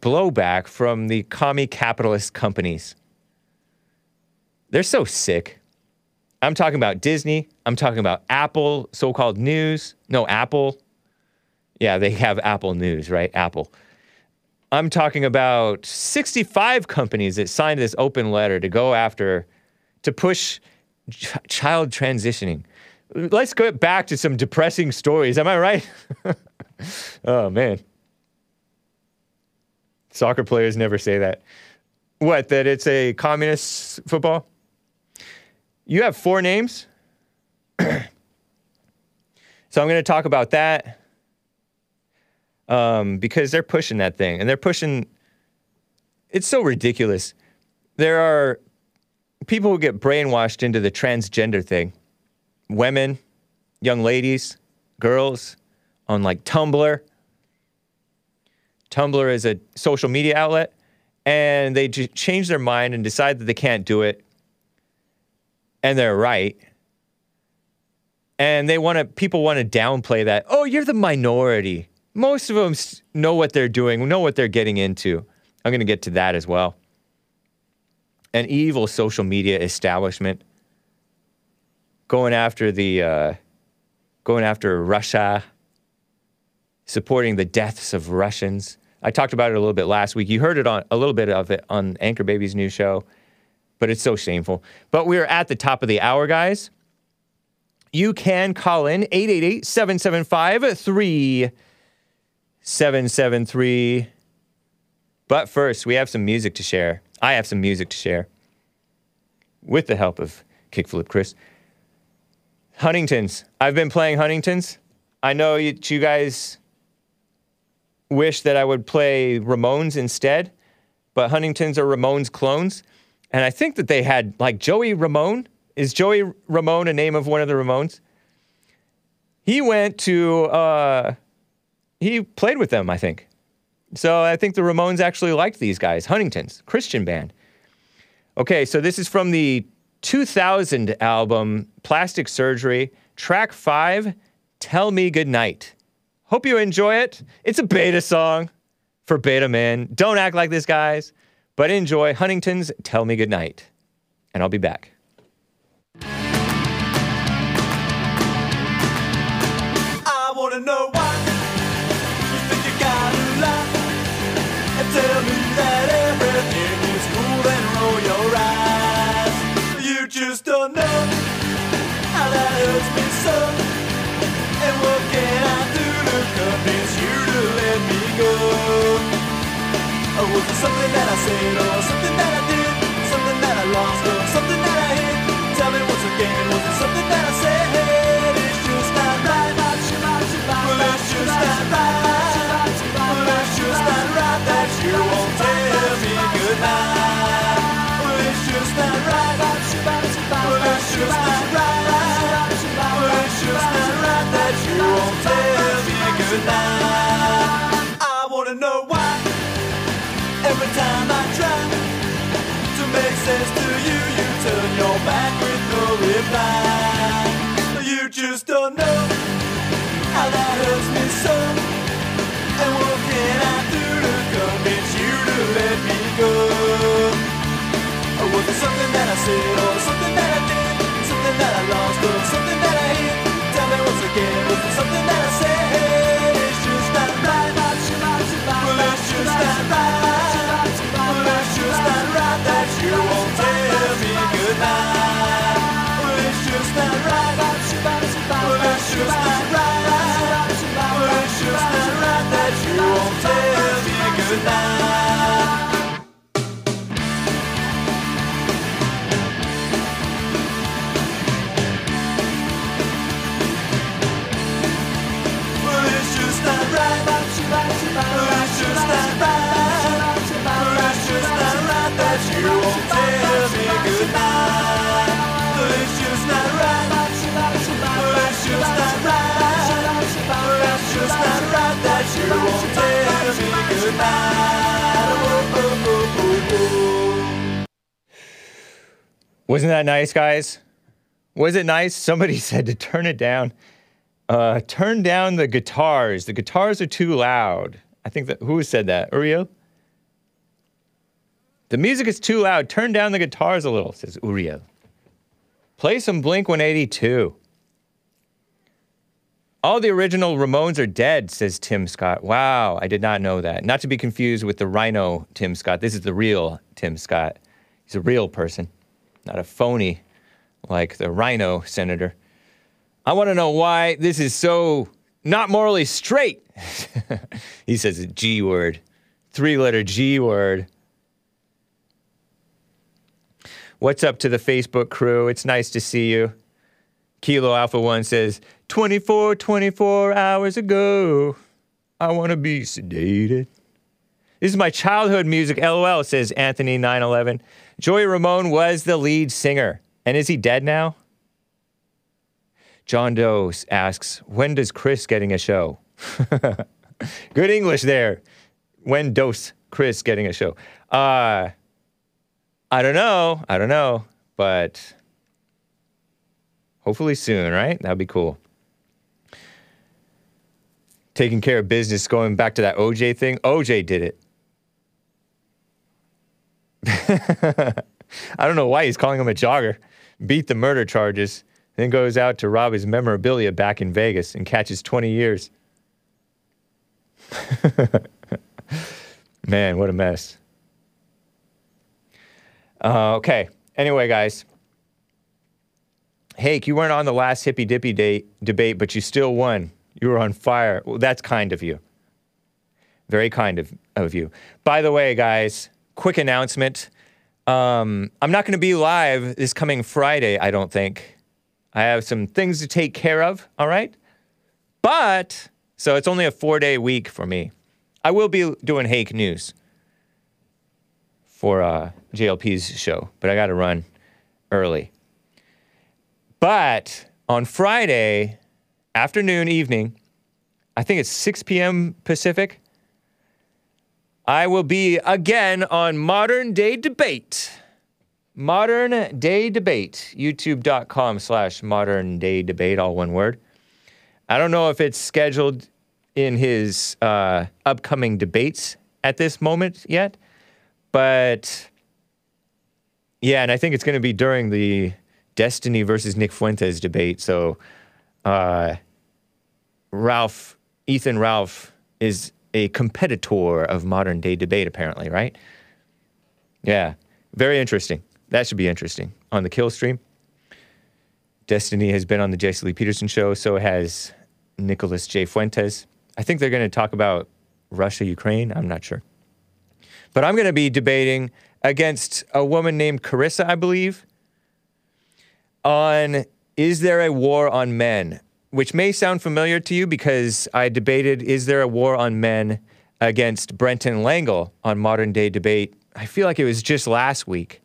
blowback from the commie capitalist companies. They're so sick. I'm talking about Disney. I'm talking about Apple, so called news. No, Apple. Yeah, they have Apple News, right? Apple. I'm talking about 65 companies that signed this open letter to go after, to push ch- child transitioning. Let's go back to some depressing stories. Am I right? oh, man. Soccer players never say that. What, that it's a communist football? You have four names. so I'm going to talk about that um, because they're pushing that thing and they're pushing. It's so ridiculous. There are people who get brainwashed into the transgender thing. Women, young ladies, girls on like Tumblr. Tumblr is a social media outlet, and they j- change their mind and decide that they can't do it, and they're right. And they want to, people want to downplay that. Oh, you're the minority. Most of them know what they're doing, know what they're getting into. I'm going to get to that as well. An evil social media establishment going after the, uh, going after Russia, supporting the deaths of Russians. I talked about it a little bit last week. You heard it on a little bit of it on Anchor Baby's new show, but it's so shameful. But we're at the top of the hour, guys. You can call in 888 775 3773. But first, we have some music to share. I have some music to share with the help of Kickflip Chris. Huntingtons. I've been playing Huntingtons. I know you guys wish that I would play Ramones instead, but Huntingtons are Ramones clones. And I think that they had like Joey Ramone. Is Joey Ramone a name of one of the Ramones? He went to, uh, he played with them, I think. So I think the Ramones actually liked these guys. Huntingtons, Christian band. Okay, so this is from the 2000 album Plastic Surgery, track five, Tell Me Goodnight. Hope you enjoy it. It's a beta song for beta men. Don't act like this, guys, but enjoy Huntington's Tell Me Goodnight. And I'll be back. I wanna know why you think you gotta lie and tell me that everything is cool and roll your eyes. You just don't know how that hurts me so. And what can I do to convince you to let me go? Or was it something that I said or something that I did? Something that I lost or something that I hid? Tell me once again, was it something that I said? It's just not right. Well, it's just not right. Well, it's just not right that you won't tell me goodnight. Well, it's just not right. Well, it's just not right. Well, it's just not right that you won't tell every night. I wanna know why. Every time I try to make sense to you, you turn your back with no reply. You just don't know. Me Wasn't that nice, guys? Was it nice? Somebody said to turn it down. Uh, turn down the guitars. The guitars are too loud. I think that who said that? Uriel? The music is too loud. Turn down the guitars a little, says Uriel. Play some Blink 182. All the original Ramones are dead, says Tim Scott. Wow, I did not know that. Not to be confused with the Rhino Tim Scott. This is the real Tim Scott. He's a real person, not a phony like the Rhino senator. I want to know why this is so not morally straight. he says a G word, three letter G word. What's up to the Facebook crew? It's nice to see you. Kilo Alpha 1 says, 24, 24 hours ago, I want to be sedated. This is my childhood music, LOL, says Anthony911. Joey Ramone was the lead singer. And is he dead now? John Doe asks, when does Chris getting a show? Good English there. When does Chris getting a show? Uh, I don't know. I don't know. But hopefully soon, right? That'd be cool. Taking care of business, going back to that OJ thing. OJ did it. I don't know why he's calling him a jogger. Beat the murder charges, then goes out to rob his memorabilia back in Vegas and catches 20 years. Man, what a mess. Uh, okay. Anyway, guys. Hake, you weren't on the last hippy dippy debate, but you still won. You were on fire. Well, that's kind of you. Very kind of, of you. By the way, guys, quick announcement. Um, I'm not going to be live this coming Friday, I don't think. I have some things to take care of, all right? But, so it's only a four day week for me. I will be doing Hake News for uh, JLP's show, but I got to run early. But on Friday afternoon, evening, I think it's 6 p.m. Pacific, I will be again on Modern Day Debate. Modern Day Debate, youtube.com slash modern day debate, all one word. I don't know if it's scheduled in his uh, upcoming debates at this moment yet, but yeah, and I think it's going to be during the Destiny versus Nick Fuentes debate. So uh, Ralph, Ethan Ralph, is a competitor of modern day debate, apparently, right? Yeah, very interesting. That should be interesting on the Killstream. Destiny has been on the Jesse Lee Peterson show, so has Nicholas J. Fuentes. I think they're going to talk about Russia, Ukraine. I'm not sure. But I'm going to be debating against a woman named Carissa, I believe, on is there a war on men? Which may sound familiar to you because I debated is there a war on men against Brenton Langle on Modern Day Debate. I feel like it was just last week.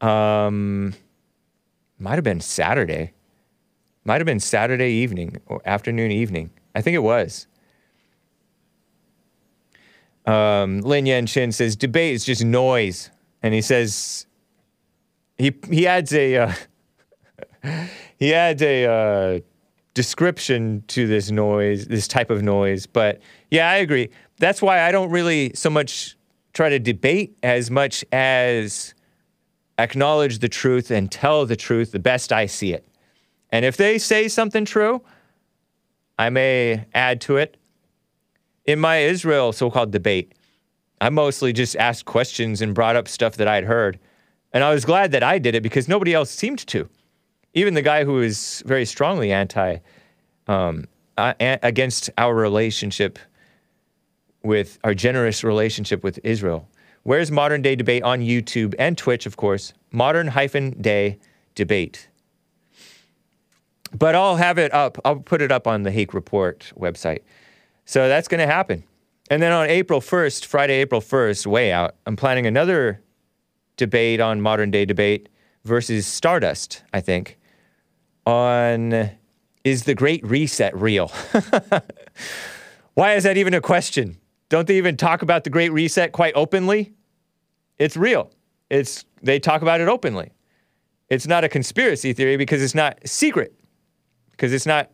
Um, might have been Saturday. Might have been Saturday evening or afternoon evening. I think it was. Um, Lin Yan Chin says debate is just noise, and he says he he adds a uh, he adds a uh, description to this noise, this type of noise. But yeah, I agree. That's why I don't really so much try to debate as much as acknowledge the truth and tell the truth the best I see it. And if they say something true, I may add to it. In my Israel so called debate, I mostly just asked questions and brought up stuff that I'd heard. And I was glad that I did it because nobody else seemed to. Even the guy who is very strongly anti, um, uh, a- against our relationship with our generous relationship with Israel. Where's modern day debate on YouTube and Twitch, of course? Modern hyphen day debate. But I'll have it up. I'll put it up on the Hake Report website. So that's going to happen. And then on April 1st, Friday, April 1st, way out, I'm planning another debate on modern day debate versus Stardust, I think, on is the Great Reset real? Why is that even a question? Don't they even talk about the Great Reset quite openly? It's real. It's they talk about it openly. It's not a conspiracy theory because it's not secret. Because it's not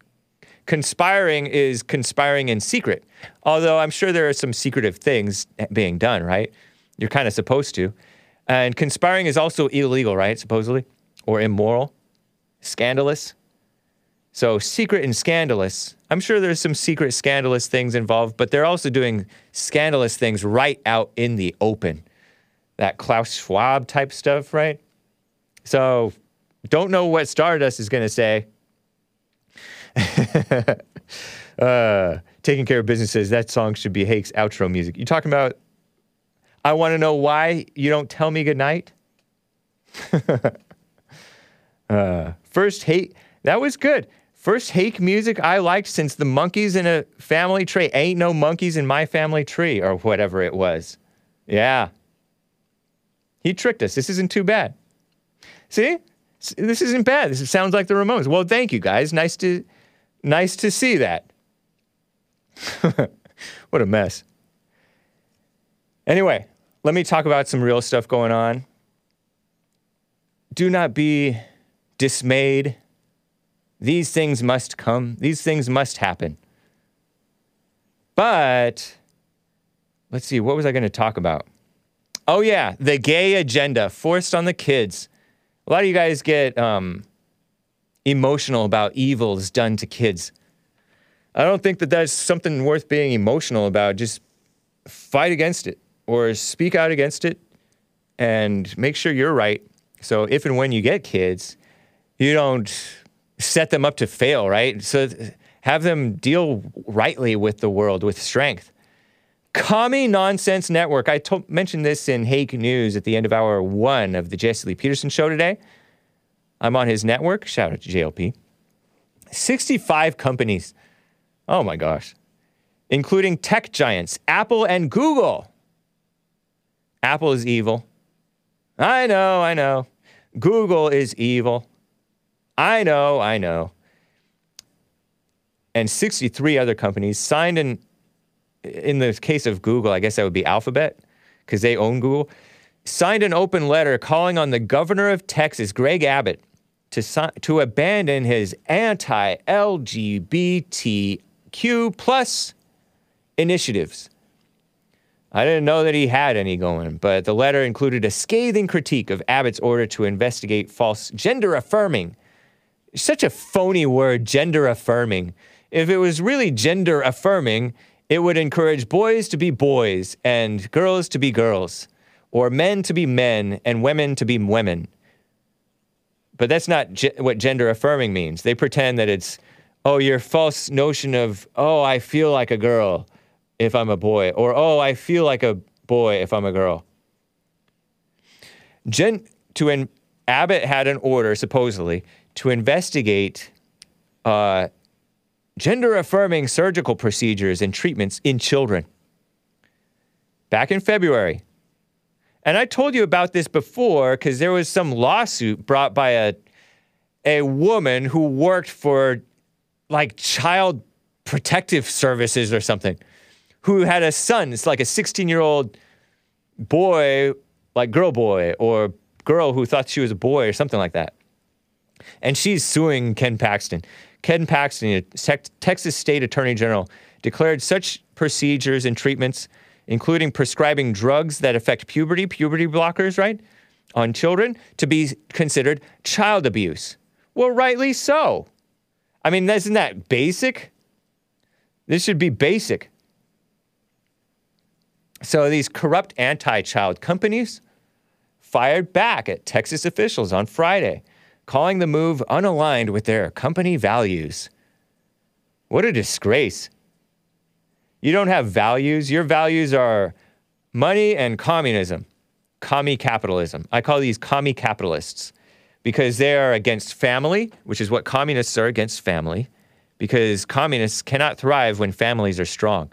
conspiring is conspiring in secret. Although I'm sure there are some secretive things being done, right? You're kind of supposed to. And conspiring is also illegal, right? Supposedly, or immoral, scandalous. So secret and scandalous. I'm sure there's some secret scandalous things involved, but they're also doing scandalous things right out in the open. That Klaus Schwab type stuff, right? So don't know what Stardust is going to say. uh, taking care of businesses. That song should be Hake's outro music. You talking about? I want to know why you don't tell me goodnight. uh, first hate that was good. First Hake music I liked since the monkeys in a family tree. Ain't no monkeys in my family tree, or whatever it was. Yeah. He tricked us. This isn't too bad. See? This isn't bad. This sounds like the Ramones. Well, thank you guys. Nice to nice to see that. what a mess. Anyway, let me talk about some real stuff going on. Do not be dismayed. These things must come, these things must happen. But let's see, what was I going to talk about? Oh, yeah, the gay agenda forced on the kids. A lot of you guys get um, emotional about evils done to kids. I don't think that that's something worth being emotional about. Just fight against it or speak out against it and make sure you're right. So if and when you get kids, you don't set them up to fail, right? So have them deal rightly with the world with strength. Commie Nonsense Network. I to- mentioned this in Hake News at the end of hour one of the Jesse Lee Peterson show today. I'm on his network. Shout out to JLP. 65 companies. Oh my gosh. Including tech giants, Apple and Google. Apple is evil. I know, I know. Google is evil. I know, I know. And 63 other companies signed in, in the case of Google, I guess that would be Alphabet, because they own Google, signed an open letter calling on the governor of Texas, Greg Abbott, to, si- to abandon his anti LGBTQ plus initiatives. I didn't know that he had any going, but the letter included a scathing critique of Abbott's order to investigate false gender affirming. Such a phony word, gender affirming. If it was really gender affirming, it would encourage boys to be boys and girls to be girls, or men to be men and women to be women. But that's not ge- what gender affirming means. They pretend that it's, oh, your false notion of, oh, I feel like a girl if I'm a boy, or oh, I feel like a boy if I'm a girl. Gen- to an Abbott had an order, supposedly, to investigate uh, gender affirming surgical procedures and treatments in children. Back in February. And I told you about this before because there was some lawsuit brought by a, a woman who worked for like child protective services or something who had a son. It's like a 16 year old boy, like girl boy, or girl who thought she was a boy or something like that. And she's suing Ken Paxton. Ken Paxton, Tex- Texas State Attorney General, declared such procedures and treatments, including prescribing drugs that affect puberty, puberty blockers, right, on children, to be considered child abuse. Well, rightly so. I mean, isn't that basic? This should be basic. So these corrupt anti child companies fired back at Texas officials on Friday, calling the move unaligned with their company values. What a disgrace. You don't have values. Your values are money and communism, commie capitalism. I call these commie capitalists because they are against family, which is what communists are against family, because communists cannot thrive when families are strong.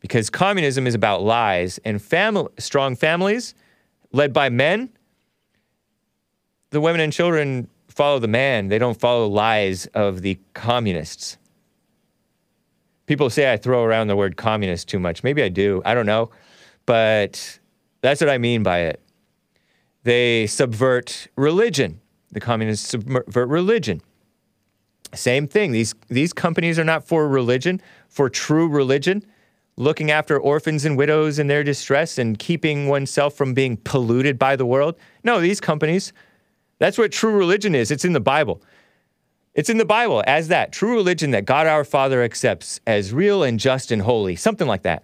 Because communism is about lies, and family, strong families led by men, the women and children follow the man. They don't follow lies of the communists. People say I throw around the word communist too much. Maybe I do. I don't know. But that's what I mean by it. They subvert religion. The communists subvert religion. Same thing. These, these companies are not for religion, for true religion, looking after orphans and widows in their distress and keeping oneself from being polluted by the world. No, these companies, that's what true religion is. It's in the Bible. It's in the Bible as that true religion that God our Father accepts as real and just and holy, something like that,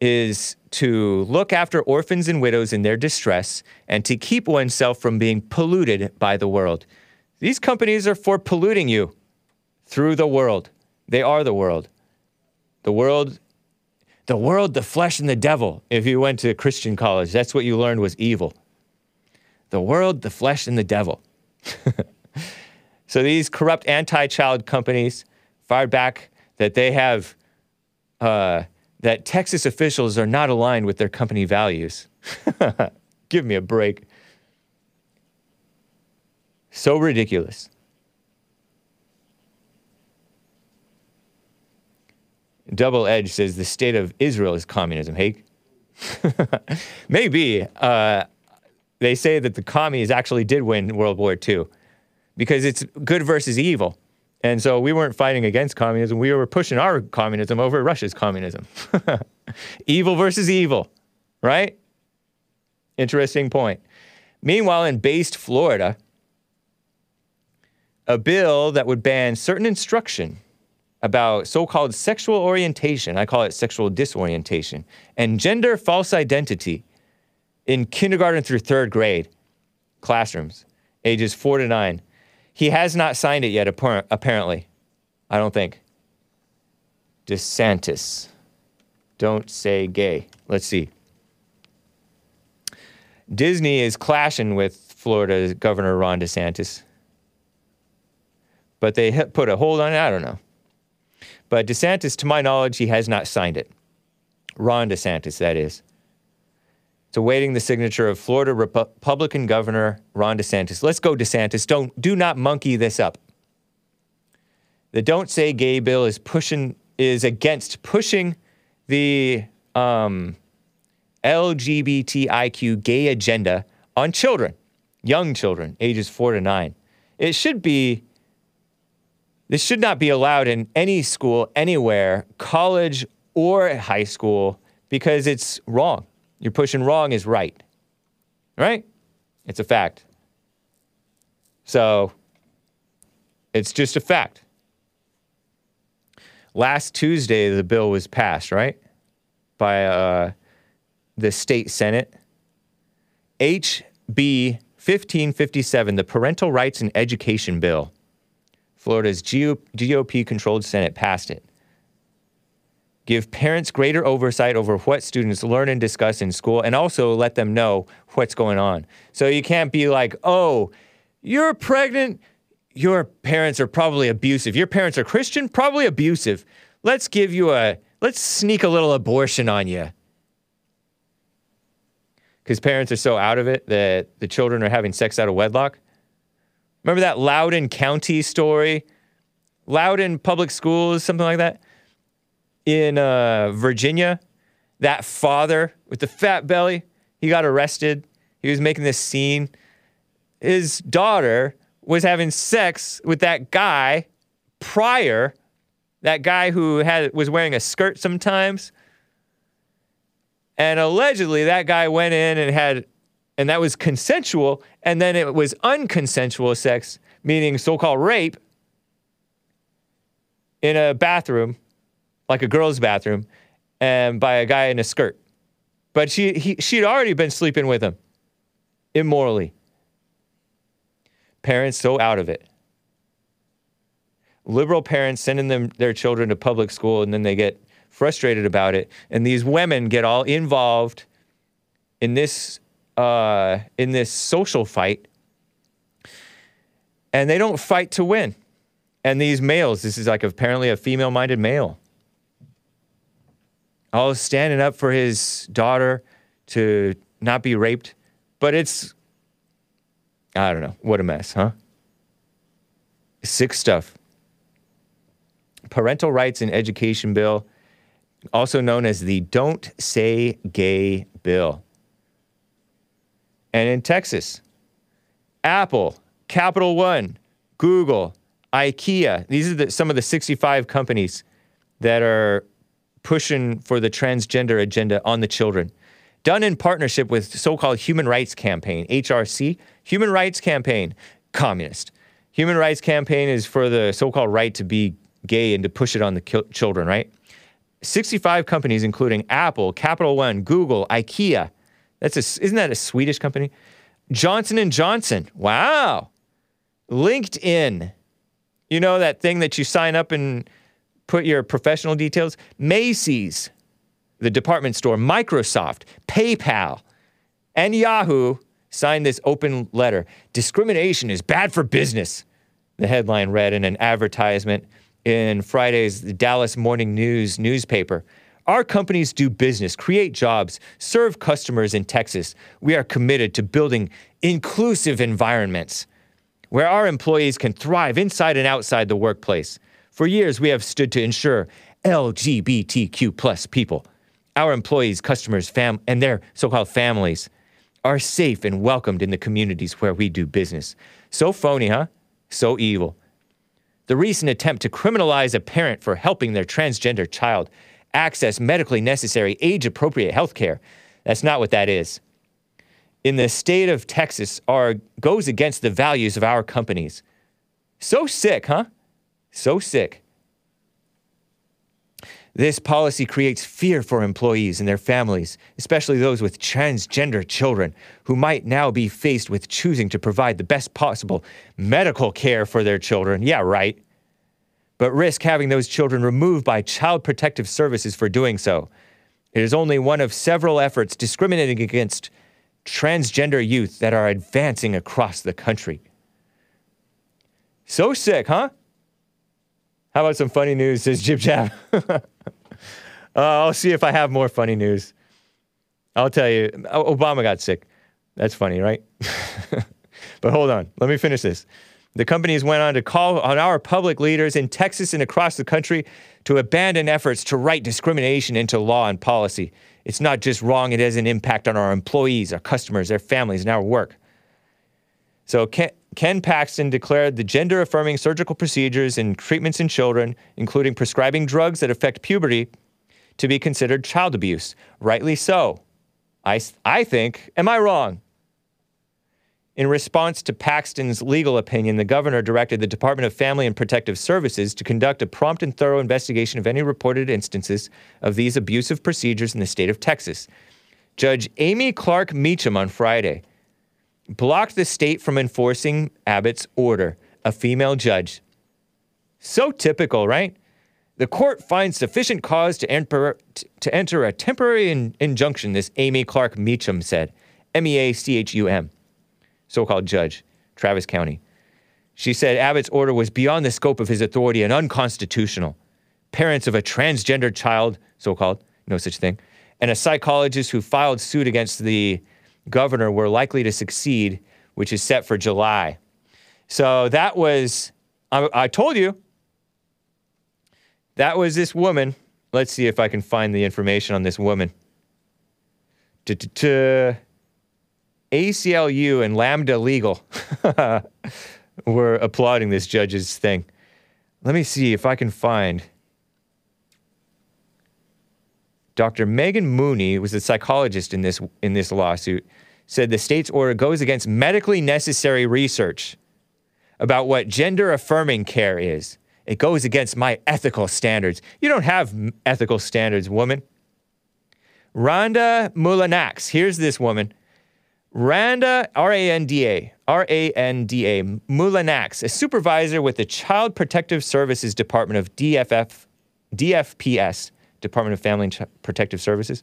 is to look after orphans and widows in their distress and to keep oneself from being polluted by the world. These companies are for polluting you through the world. They are the world. The world, the world, the flesh, and the devil. If you went to Christian college, that's what you learned was evil. The world, the flesh, and the devil. So these corrupt anti-child companies fired back that they have uh, that Texas officials are not aligned with their company values. Give me a break. So ridiculous. Double Edge says the state of Israel is communism. Hey, maybe uh, they say that the commies actually did win World War II because it's good versus evil. And so we weren't fighting against communism. We were pushing our communism over Russia's communism. evil versus evil, right? Interesting point. Meanwhile, in Based, Florida, a bill that would ban certain instruction about so called sexual orientation, I call it sexual disorientation, and gender false identity in kindergarten through third grade classrooms, ages four to nine. He has not signed it yet, apparently. I don't think. DeSantis. Don't say gay. Let's see. Disney is clashing with Florida Governor Ron DeSantis. But they put a hold on it. I don't know. But DeSantis, to my knowledge, he has not signed it. Ron DeSantis, that is. Awaiting the signature of Florida Republican Governor Ron DeSantis. Let's go, DeSantis. Don't do not monkey this up. The Don't Say Gay bill is pushing is against pushing the um, LGBTIQ gay agenda on children, young children, ages four to nine. It should be. This should not be allowed in any school, anywhere, college or high school, because it's wrong. You're pushing wrong is right. Right? It's a fact. So it's just a fact. Last Tuesday, the bill was passed, right? By uh, the state Senate. HB 1557, the Parental Rights and Education Bill. Florida's GOP controlled Senate passed it give parents greater oversight over what students learn and discuss in school, and also let them know what's going on. So you can't be like, oh, you're pregnant, your parents are probably abusive. Your parents are Christian, probably abusive. Let's give you a, let's sneak a little abortion on you. Because parents are so out of it that the children are having sex out of wedlock. Remember that Loudoun County story? Loudoun Public Schools, something like that? In uh, Virginia, that father with the fat belly, he got arrested. He was making this scene. His daughter was having sex with that guy prior, that guy who had was wearing a skirt sometimes. And allegedly that guy went in and had and that was consensual and then it was unconsensual sex, meaning so-called rape in a bathroom, like a girl's bathroom, and by a guy in a skirt. But she he, she'd already been sleeping with him immorally. Parents so out of it. Liberal parents sending them their children to public school and then they get frustrated about it. And these women get all involved in this uh, in this social fight. And they don't fight to win. And these males, this is like apparently a female minded male, all standing up for his daughter to not be raped. But it's, I don't know, what a mess, huh? Sick stuff. Parental Rights and Education Bill, also known as the Don't Say Gay Bill. And in Texas, Apple, Capital One, Google, IKEA. These are the, some of the 65 companies that are pushing for the transgender agenda on the children. Done in partnership with so-called Human Rights Campaign, HRC, Human Rights Campaign, communist. Human Rights Campaign is for the so-called right to be gay and to push it on the ki- children, right? 65 companies, including Apple, Capital One, Google, IKEA. That's a, isn't that a Swedish company? Johnson and Johnson. Wow. LinkedIn. You know that thing that you sign up and put your professional details? Macy's, the department store, Microsoft, PayPal, and Yahoo signed this open letter. Discrimination is bad for business. The headline read in an advertisement in Friday's Dallas Morning News newspaper. Our companies do business, create jobs, serve customers in Texas. We are committed to building inclusive environments where our employees can thrive inside and outside the workplace. For years, we have stood to ensure LGBTQ plus people, our employees, customers, fam- and their so-called families are safe and welcomed in the communities where we do business. So phony, huh? So evil. The recent attempt to criminalize a parent for helping their transgender child access medically necessary age appropriate health care. That's not what that is. In the state of Texas are goes against the values of our companies. So sick, huh? So sick. This policy creates fear for employees and their families, especially those with transgender children who might now be faced with choosing to provide the best possible medical care for their children. Yeah, right. But risk having those children removed by Child Protective Services for doing so. It is only one of several efforts discriminating against transgender youth that are advancing across the country. So sick, huh? How about some funny news, says Jib Jab? uh, I'll see if I have more funny news. I'll tell you, Obama got sick. That's funny, right? but hold on, let me finish this. The companies went on to call on our public leaders in Texas and across the country to abandon efforts to write discrimination into law and policy. It's not just wrong, it has an impact on our employees, our customers, their families, and our work. So Ken, Ken Paxton declared the gender affirming surgical procedures and treatments in children, including prescribing drugs that affect puberty, to be considered child abuse. Rightly so. I, I think. Am I wrong? In response to Paxton's legal opinion, the governor directed the Department of Family and Protective Services to conduct a prompt and thorough investigation of any reported instances of these abusive procedures in the state of Texas. Judge Amy Clark Meachum on Friday blocked the state from enforcing Abbott's order, a female judge. So typical, right? The court finds sufficient cause to enter, to enter a temporary in- injunction, this Amy Clark Meachum said. M E A C H U M, so called judge, Travis County. She said Abbott's order was beyond the scope of his authority and unconstitutional. Parents of a transgender child, so called, no such thing, and a psychologist who filed suit against the governor were likely to succeed, which is set for July. So that was, I, I told you, that was this woman let's see if I can find the information on this woman. ACLU and Lambda Legal were applauding this judge's thing. Let me see if I can find. Dr. Megan Mooney was a psychologist in this in this lawsuit. Said the state's order goes against medically necessary research about what gender affirming care is. It goes against my ethical standards. You don't have ethical standards, woman. Rhonda Mulanax. Here's this woman. Randa, R A N D A, R A N D A, Mulanax, a supervisor with the Child Protective Services Department of DFF, DFPS, Department of Family and Ch- Protective Services,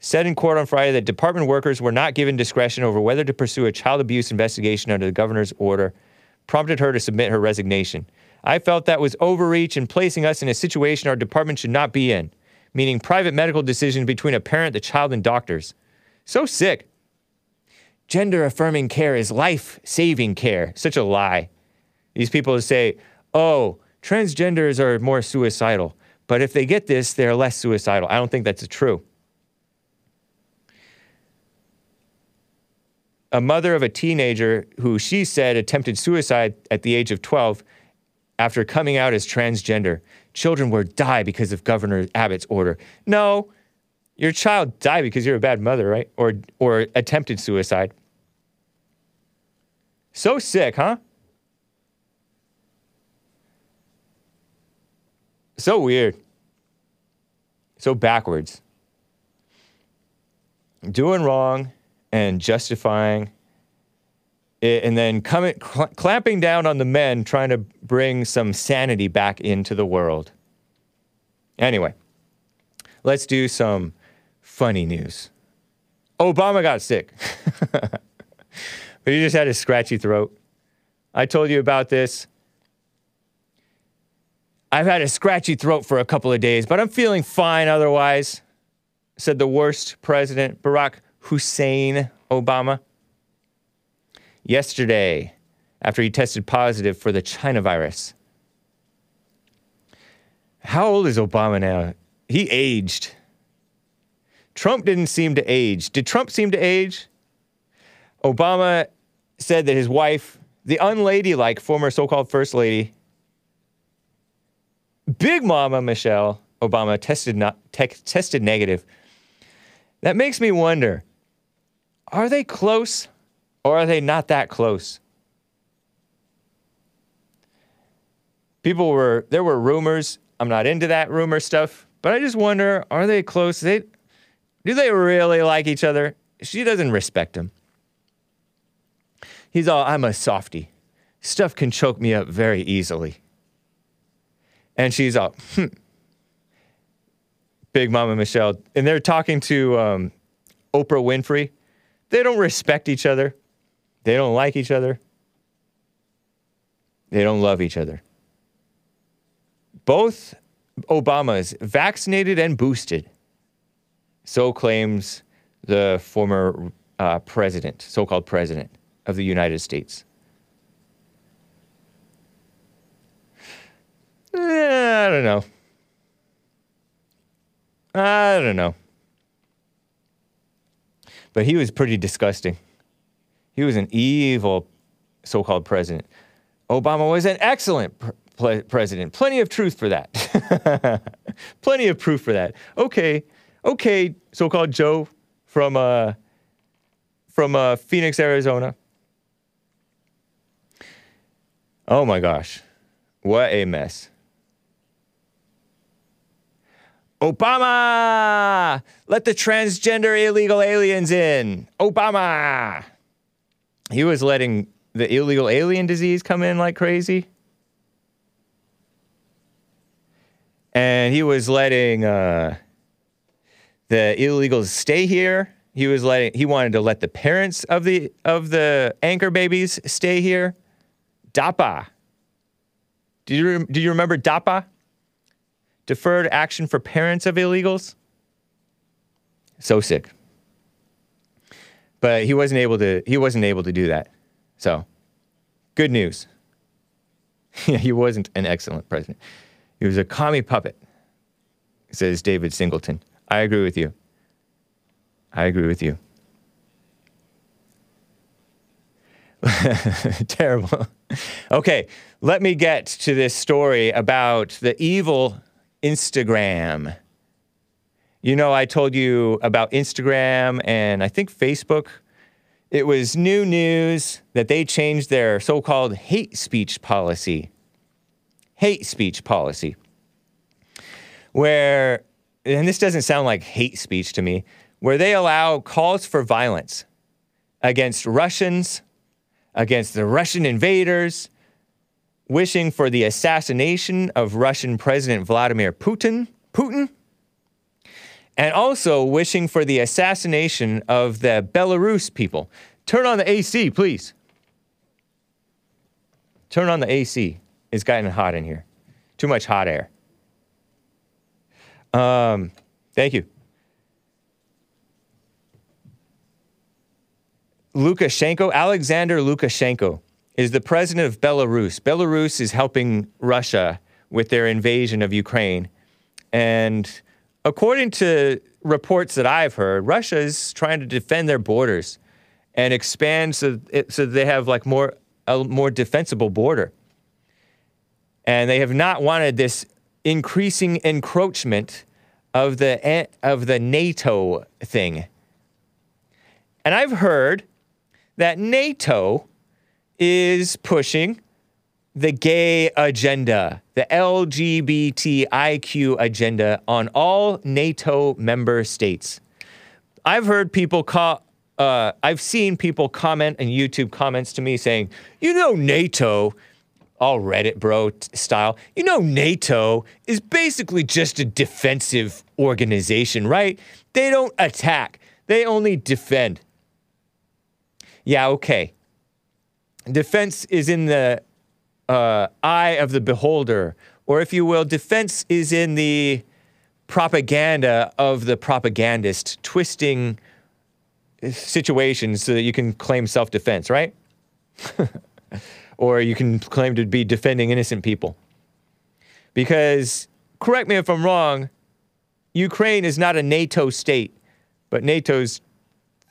said in court on Friday that department workers were not given discretion over whether to pursue a child abuse investigation under the governor's order, prompted her to submit her resignation. I felt that was overreach and placing us in a situation our department should not be in, meaning private medical decisions between a parent, the child, and doctors. So sick. Gender affirming care is life saving care. Such a lie. These people say, oh, transgenders are more suicidal, but if they get this, they're less suicidal. I don't think that's true. a mother of a teenager who she said attempted suicide at the age of 12 after coming out as transgender. Children will die because of Governor Abbott's order. No, your child died because you're a bad mother, right? Or or attempted suicide. So sick, huh? So weird. So backwards. Doing wrong and justifying it, and then coming cl- clamping down on the men trying to bring some sanity back into the world. Anyway, let's do some funny news. Obama got sick. but he just had a scratchy throat. I told you about this. I've had a scratchy throat for a couple of days, but I'm feeling fine otherwise, said the worst president, Barack Hussein Obama. Yesterday, after he tested positive for the China virus. How old is Obama now? He aged. Trump didn't seem to age. Did Trump seem to age? Obama said that his wife, the unladylike former so called first lady, Big Mama Michelle Obama, tested, not, te- tested negative. That makes me wonder are they close or are they not that close? People were, there were rumors. I'm not into that rumor stuff, but I just wonder are they close? They, do they really like each other? She doesn't respect him. He's all, I'm a softie. Stuff can choke me up very easily. And she's all, hmm. Big Mama Michelle. And they're talking to um, Oprah Winfrey. They don't respect each other. They don't like each other. They don't love each other. Both Obamas vaccinated and boosted. So claims the former uh, president, so called president of the United States. Eh, I don't know. I don't know. But he was pretty disgusting. He was an evil so called president. Obama was an excellent president. Plenty of truth for that. Plenty of proof for that. Okay, okay, so called Joe from, uh, from uh, Phoenix, Arizona. Oh my gosh, what a mess. Obama! Let the transgender illegal aliens in. Obama! He was letting the illegal alien disease come in like crazy. And he was letting uh, the illegals stay here. He was letting he wanted to let the parents of the of the anchor babies stay here. DAPA. Do you do you remember DAPA? Deferred action for parents of illegals. So sick. But he wasn't able to he wasn't able to do that. So, good news. he wasn't an excellent president. He was a commie puppet. says David Singleton. I agree with you. I agree with you. Terrible. Okay, let me get to this story about the evil Instagram. You know, I told you about Instagram and I think Facebook. It was new news that they changed their so called hate speech policy. Hate speech policy. Where, and this doesn't sound like hate speech to me, where they allow calls for violence against Russians, against the Russian invaders, wishing for the assassination of Russian President Vladimir Putin, Putin, and also wishing for the assassination of the Belarus people. Turn on the AC, please. Turn on the AC. It's gotten hot in here. Too much hot air. Um, thank you. Lukashenko, Alexander Lukashenko, is the president of Belarus. Belarus is helping Russia with their invasion of Ukraine. And according to reports that I've heard, Russia is trying to defend their borders and expand so, it, so they have like more a more defensible border. And they have not wanted this increasing encroachment of the of the NATO thing. And I've heard that NATO is pushing the gay agenda, the LGBTIQ agenda on all NATO member states. I've heard people call, uh, I've seen people comment in YouTube comments to me saying, you know, NATO, all Reddit bro t- style, you know, NATO is basically just a defensive organization, right? They don't attack, they only defend. Yeah, okay. Defense is in the uh, eye of the beholder, or if you will, defense is in the propaganda of the propagandist, twisting situations so that you can claim self defense, right? or you can claim to be defending innocent people. Because, correct me if I'm wrong, Ukraine is not a NATO state, but NATO's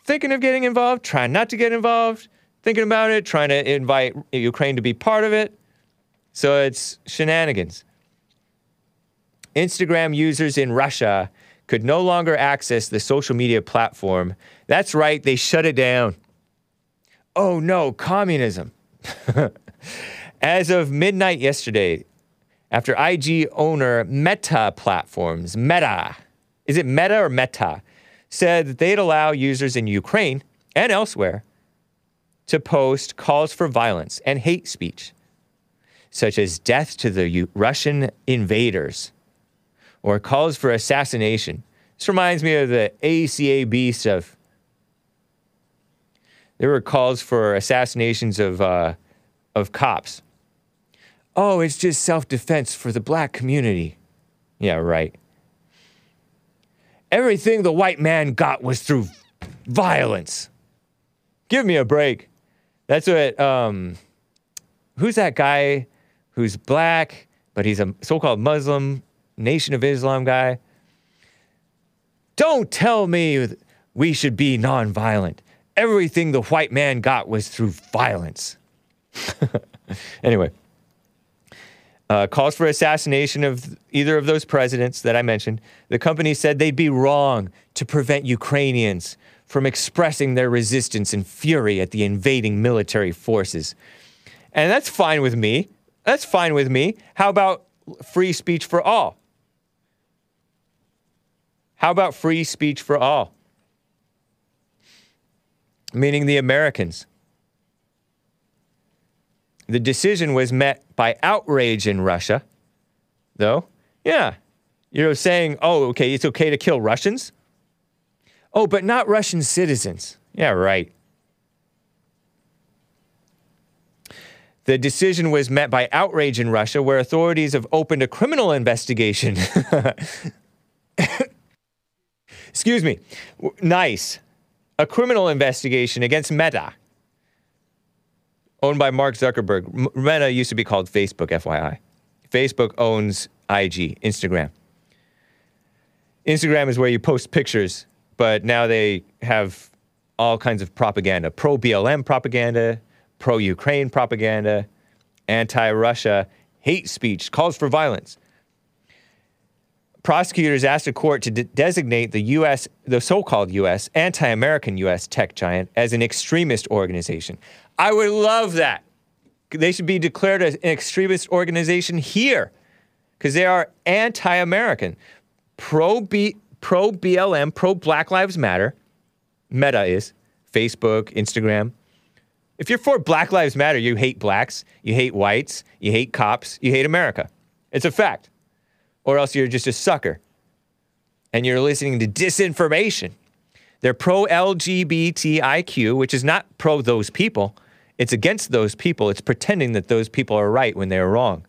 thinking of getting involved, trying not to get involved, thinking about it, trying to invite Ukraine to be part of it. So it's shenanigans. Instagram users in Russia could no longer access the social media platform. That's right, they shut it down. Oh no, communism. As of midnight yesterday, after IG owner Meta Platforms, Meta, is it Meta or Meta, said that they'd allow users in Ukraine and elsewhere to post calls for violence and hate speech, such as death to the U- Russian invaders or calls for assassination. This reminds me of the ACAB stuff. There were calls for assassinations of, uh, of cops. Oh, it's just self defense for the black community. Yeah, right. Everything the white man got was through violence. Give me a break. That's what, um, who's that guy who's black, but he's a so called Muslim, Nation of Islam guy? Don't tell me we should be nonviolent. Everything the white man got was through violence. anyway, uh, calls for assassination of either of those presidents that I mentioned. The company said they'd be wrong to prevent Ukrainians from expressing their resistance and fury at the invading military forces. And that's fine with me. That's fine with me. How about free speech for all? How about free speech for all? Meaning the Americans. The decision was met by outrage in Russia, though. Yeah. You're saying, oh, okay, it's okay to kill Russians. Oh, but not Russian citizens. Yeah, right. The decision was met by outrage in Russia, where authorities have opened a criminal investigation. Excuse me. Nice. A criminal investigation against Meta, owned by Mark Zuckerberg. Meta used to be called Facebook, FYI. Facebook owns IG, Instagram. Instagram is where you post pictures, but now they have all kinds of propaganda pro BLM propaganda, pro Ukraine propaganda, anti Russia, hate speech, calls for violence. Prosecutors asked a court to de- designate the U.S., the so called U.S., anti American U.S. tech giant as an extremist organization. I would love that. They should be declared an extremist organization here because they are anti American. Pro B, pro BLM, pro Black Lives Matter. Meta is Facebook, Instagram. If you're for Black Lives Matter, you hate blacks, you hate whites, you hate cops, you hate America. It's a fact. Or else you're just a sucker and you're listening to disinformation. They're pro LGBTIQ, which is not pro those people. It's against those people. It's pretending that those people are right when they're wrong.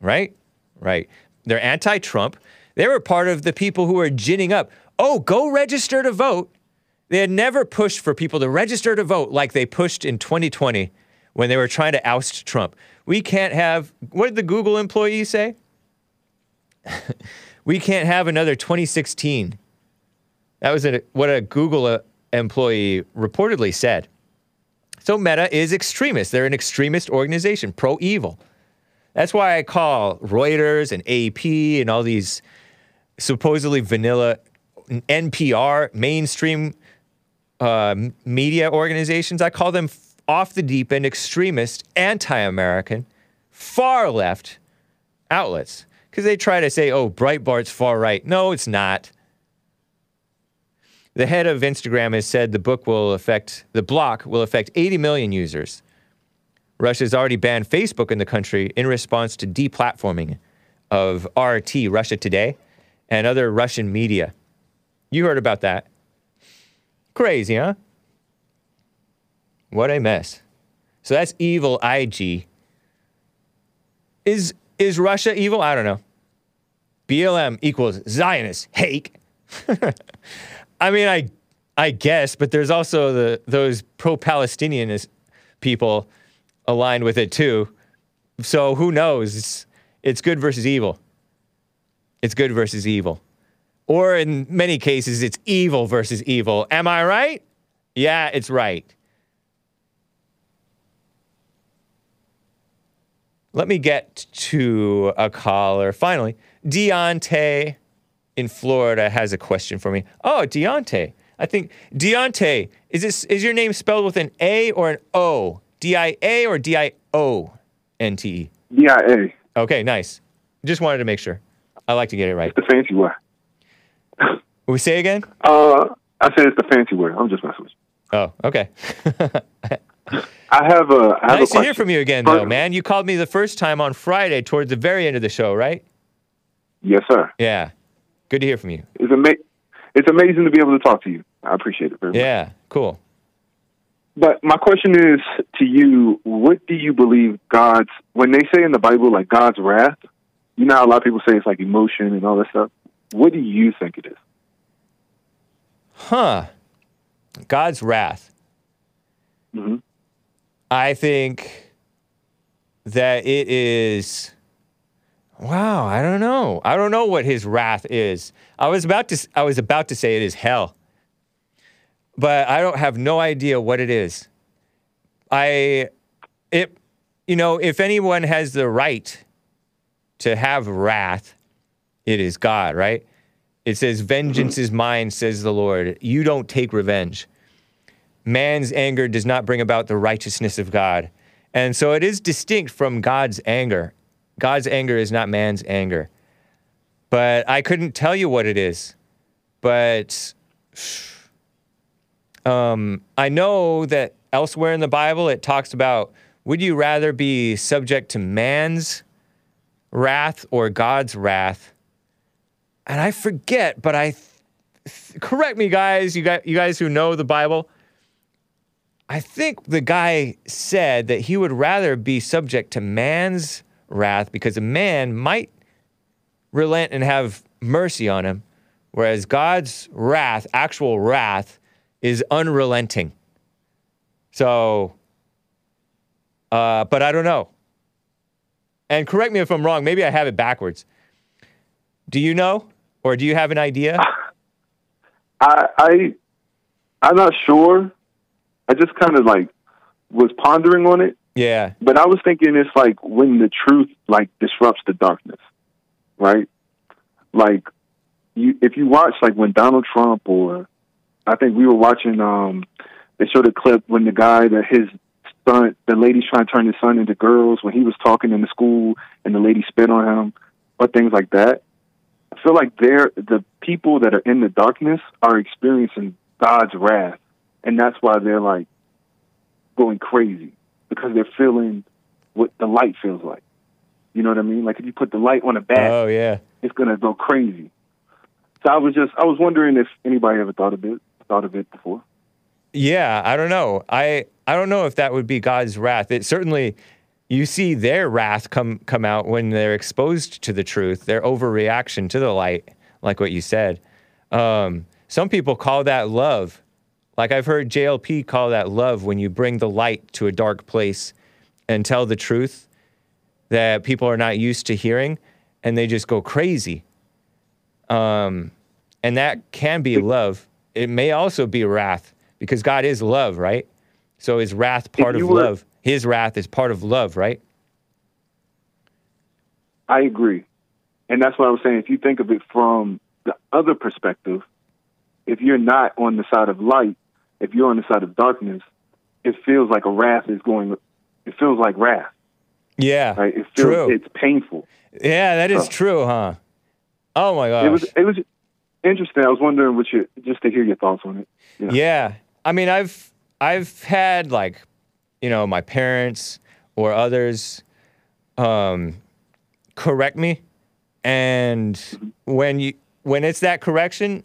Right? Right. They're anti Trump. They were part of the people who were ginning up. Oh, go register to vote. They had never pushed for people to register to vote like they pushed in 2020 when they were trying to oust Trump. We can't have, what did the Google employee say? we can't have another 2016. That was a, what a Google uh, employee reportedly said. So Meta is extremist. They're an extremist organization, pro evil. That's why I call Reuters and AP and all these supposedly vanilla NPR mainstream uh, media organizations. I call them off the deep end extremist, anti American, far left outlets because they try to say, oh, Breitbart's far right. No, it's not. The head of Instagram has said the book will affect, the block will affect 80 million users. Russia's already banned Facebook in the country in response to deplatforming of RT, Russia Today, and other Russian media. You heard about that. Crazy, huh? What a mess. So that's evil IG. Is is Russia evil? I don't know. BLM equals Zionist hate. I mean, I I guess, but there's also the those pro-Palestinian people aligned with it too. So who knows? It's, it's good versus evil. It's good versus evil. Or in many cases, it's evil versus evil. Am I right? Yeah, it's right. Let me get to a caller. Finally, Diante in Florida has a question for me. Oh, Diante. I think Diante, is this is your name spelled with an A or an O? D I A or D I O N T E? D-I-A. Okay, nice. Just wanted to make sure. I like to get it right. It's the fancy way. We say again? Uh, I said it's the fancy word. I'm just messing with you. Oh, okay. I have a. I have nice a to hear from you again, though, man. You called me the first time on Friday towards the very end of the show, right? Yes, sir. Yeah. Good to hear from you. It's ama- It's amazing to be able to talk to you. I appreciate it very much. Yeah, cool. But my question is to you: What do you believe God's when they say in the Bible like God's wrath? You know, how a lot of people say it's like emotion and all that stuff. What do you think it is? Huh. God's wrath. Mhm. I think that it is. Wow, I don't know. I don't know what his wrath is. I was about to. I was about to say it is hell, but I don't have no idea what it is. I, it, you know, if anyone has the right to have wrath, it is God, right? It says, "Vengeance is mine," says the Lord. You don't take revenge man's anger does not bring about the righteousness of God. And so it is distinct from God's anger. God's anger is not man's anger. But I couldn't tell you what it is. But um, I know that elsewhere in the Bible it talks about would you rather be subject to man's wrath or God's wrath? And I forget, but I correct me, guys. You guys, you guys who know the Bible. I think the guy said that he would rather be subject to man's wrath because a man might relent and have mercy on him, whereas God's wrath, actual wrath, is unrelenting. So, uh, but I don't know. And correct me if I'm wrong. Maybe I have it backwards. Do you know? or do you have an idea? I I I'm not sure. I just kind of like was pondering on it, Yeah, but I was thinking it's like when the truth like disrupts the darkness, right? Like you if you watch like when Donald Trump or I think we were watching um they showed a clip when the guy that his son the lady's trying to turn his son into girls when he was talking in the school and the lady spit on him or things like that. I feel like they're the people that are in the darkness are experiencing God's wrath, and that's why they're like going crazy because they're feeling what the light feels like. You know what I mean? Like if you put the light on a bat, oh yeah. it's gonna go crazy. So I was just I was wondering if anybody ever thought of it thought of it before. Yeah, I don't know. I I don't know if that would be God's wrath. It certainly you see their wrath come come out when they're exposed to the truth, their overreaction to the light, like what you said. Um, some people call that love. Like I've heard JLP call that love when you bring the light to a dark place and tell the truth that people are not used to hearing and they just go crazy. Um, and that can be love. It may also be wrath because God is love, right? So is wrath part of were- love? His wrath is part of love, right? I agree. And that's what I was saying. If you think of it from the other perspective, if you're not on the side of light, if you're on the side of darkness, it feels like a wrath is going, it feels like wrath, Yeah. right? It feels, True. it's painful. yeah, that is true, huh? Oh my gosh. It was, it was interesting. I was wondering what you, just to hear your thoughts on it. Yeah. I mean, I've I've had like, you know, my parents or others um correct me. And when you when it's that correction,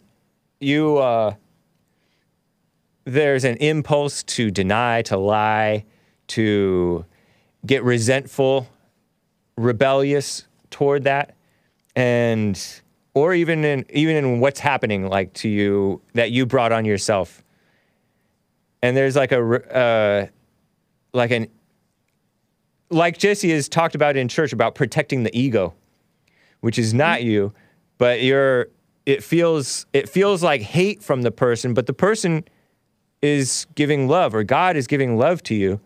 you uh there's an impulse to deny, to lie, to get resentful, rebellious toward that. And or even in even in what's happening like to you that you brought on yourself and there's like a uh, like an like Jesse has talked about in church about protecting the ego, which is not you, but you're. It feels it feels like hate from the person, but the person is giving love, or God is giving love to you,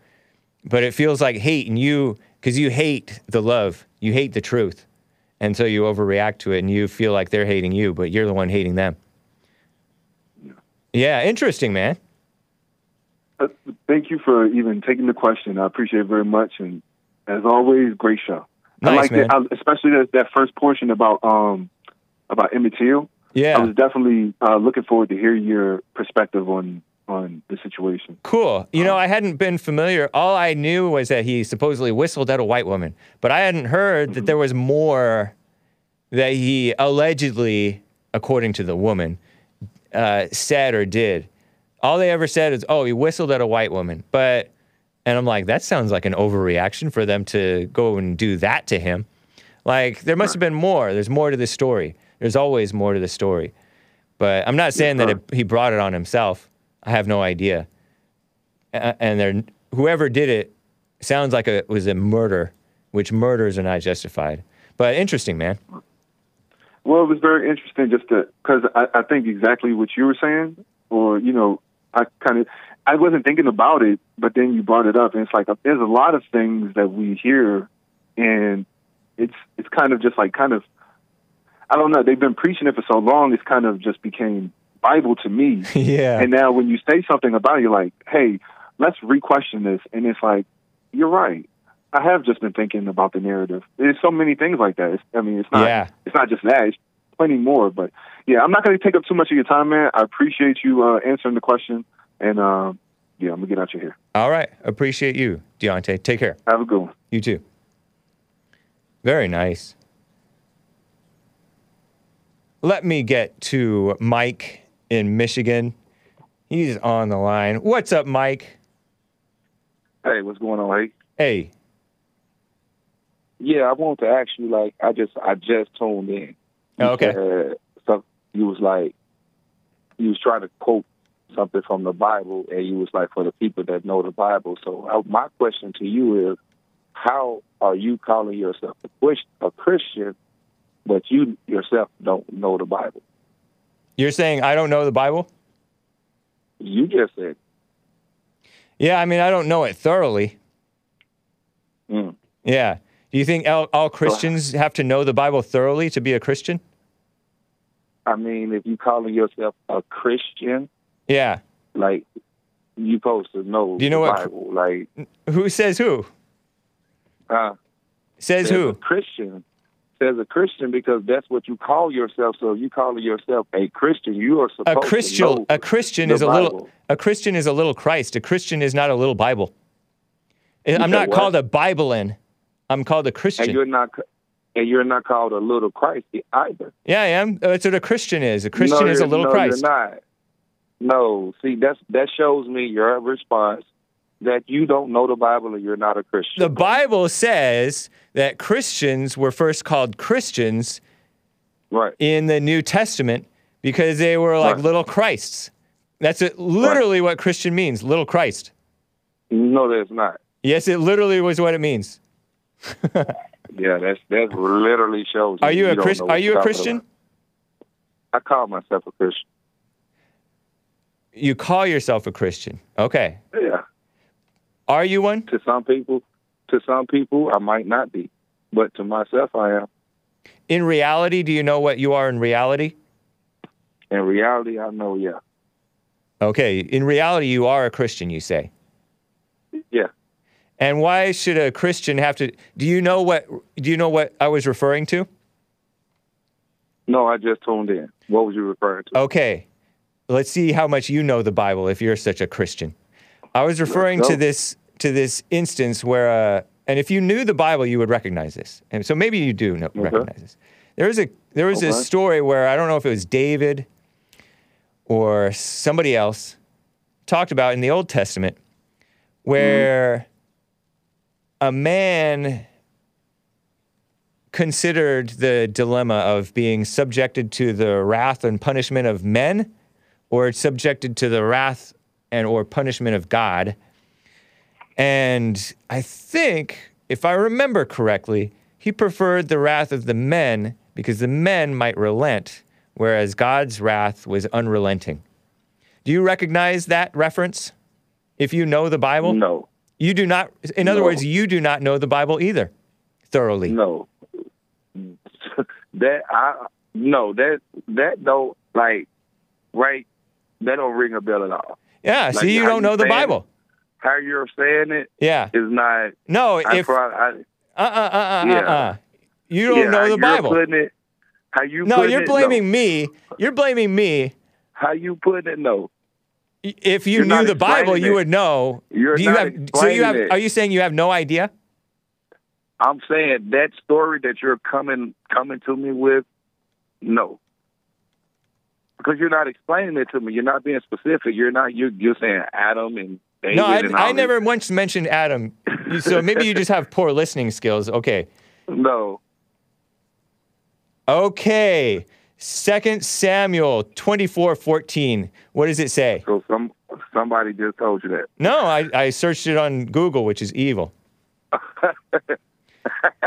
but it feels like hate, and you because you hate the love, you hate the truth, and so you overreact to it, and you feel like they're hating you, but you're the one hating them. Yeah, interesting, man. Uh, Thank you for even taking the question. I appreciate it very much. And as always, great show. I Nice, liked it, man. I, especially that, that first portion about um about Emmett Till. Yeah. I was definitely uh, looking forward to hear your perspective on on the situation. Cool. You know, I hadn't been familiar. All I knew was that he supposedly whistled at a white woman, but I hadn't heard that there was more that he allegedly, according to the woman, uh, said or did. All they ever said is, "Oh, he whistled at a white woman," but, and I'm like, that sounds like an overreaction for them to go and do that to him. Like there must have been more. There's more to the story. There's always more to the story. But I'm not saying that it, he brought it on himself. I have no idea. And there, whoever did it sounds like it was a murder, which murders are not justified. But interesting, man. Well, it was very interesting just because I, I think exactly what you were saying, or you know, I kind of I wasn't thinking about it, but then you brought it up, and it's like there's a lot of things that we hear, and it's it's kind of just like kind of I don't know. They've been preaching it for so long, it's kind of just became Bible to me. yeah. And now when you say something about it, you're like, hey, let's re-question this. And it's like, you're right. I have just been thinking about the narrative. There's so many things like that. It's, I mean, it's not. Yeah. It's not just that. It's plenty more. But yeah, I'm not going to take up too much of your time, man. I appreciate you uh, answering the question. And um, yeah, I'm gonna get out your hair. All right. Appreciate you, Diante. Take care. Have a good one. You too. Very nice. Let me get to Mike in Michigan. He's on the line. What's up, Mike? Hey, what's going on? Hey, Hey. yeah, I wanted to ask you. Like, I just, I just tuned in. Oh, okay. some, you was like, you was trying to quote something from the Bible, and you was like, for the people that know the Bible. So, uh, my question to you is, how are you calling yourself a Christian but you yourself don't know the Bible. You're saying I don't know the Bible? You just said, Yeah, I mean, I don't know it thoroughly. mm. Yeah. Do you think all, all Christians have to know the Bible thoroughly to be a Christian? I mean, if you calling yourself a Christian, Yeah. like you supposed to know Do you know the what- Bible. Like, Who says who? uh, Says says a who? Christian says a Christian because that's what you call yourself. So if you calling yourself a Christian, you are supposed A Christian. A Christian is a little. A Christian is a little Christ. A Christian is not a little Bible. I'm not what? called a Biblean. I'm called a Christian. and you're not and you're not called a little Christ either. Yeah, I am. That's what a Christian is. A Christian no, is a little no, Christ. You're not. No, see that's that shows me your response that you don't know the Bible and you're not a Christian. The Bible says that Christians were first called Christians right. in the New Testament because they were like Right. little Christs. That's it, literally what Christian means, little Christ. No, that's not. Yes, it literally was what it means. Yeah, that's that literally shows. Are you a don't Chris? Are you a Christian? about. I call myself a Christian. You call yourself a Christian. Okay. Yeah. Are you one? To some people, to some people, I might not be, but to myself, I am. In reality, do you know what you are in reality? In reality, I know. Yeah. Okay. In reality, you are a Christian, you say. Yeah. And why should a Christian have to Do you know what do you know what I was referring to? No, I just tuned in. What was you referring to? Okay. Let's see how much you know the Bible if you're such a Christian. I was referring to this to this instance where uh and if you knew the Bible you would recognize this. And so maybe you do know, recognize this. There was a there was a Okay. story where I don't know if it was David or somebody else talked about in the Old Testament where a man considered the dilemma of being subjected to the wrath and punishment of men or subjected to the wrath and or punishment of God. And I think, if I remember correctly, he preferred the wrath of the men because the men might relent, whereas God's wrath was unrelenting. Do you recognize that reference? If you know the Bible? No, You do not, in other No. words, you do not know the Bible either thoroughly. no. that I no that that don't like right. That don't ring a bell at all. Yeah, Like, see, you don't you know the saying it? Bible. How you're saying it Yeah. is not. No, I, if, uh, I, uh, uh, uh, uh, Yeah. uh. You don't yeah, know the Bible. Putting it, how you No, you're it, blaming me. You're blaming me. How you putting it? No, If you You're knew the Bible, you it. would know. You're Do you have, so you have. it. Are you saying you have no idea? I'm saying that story that you're coming coming to me with. No, because you're not explaining it to me. You're not being specific. You're not. You're you're saying Adam and David. No, I, and I never once mentioned Adam. So maybe you just have poor listening skills. Okay. No. Okay. Second Samuel 24 14. What does it say? So some somebody just told you that. No, I, I searched it on Google, which is evil.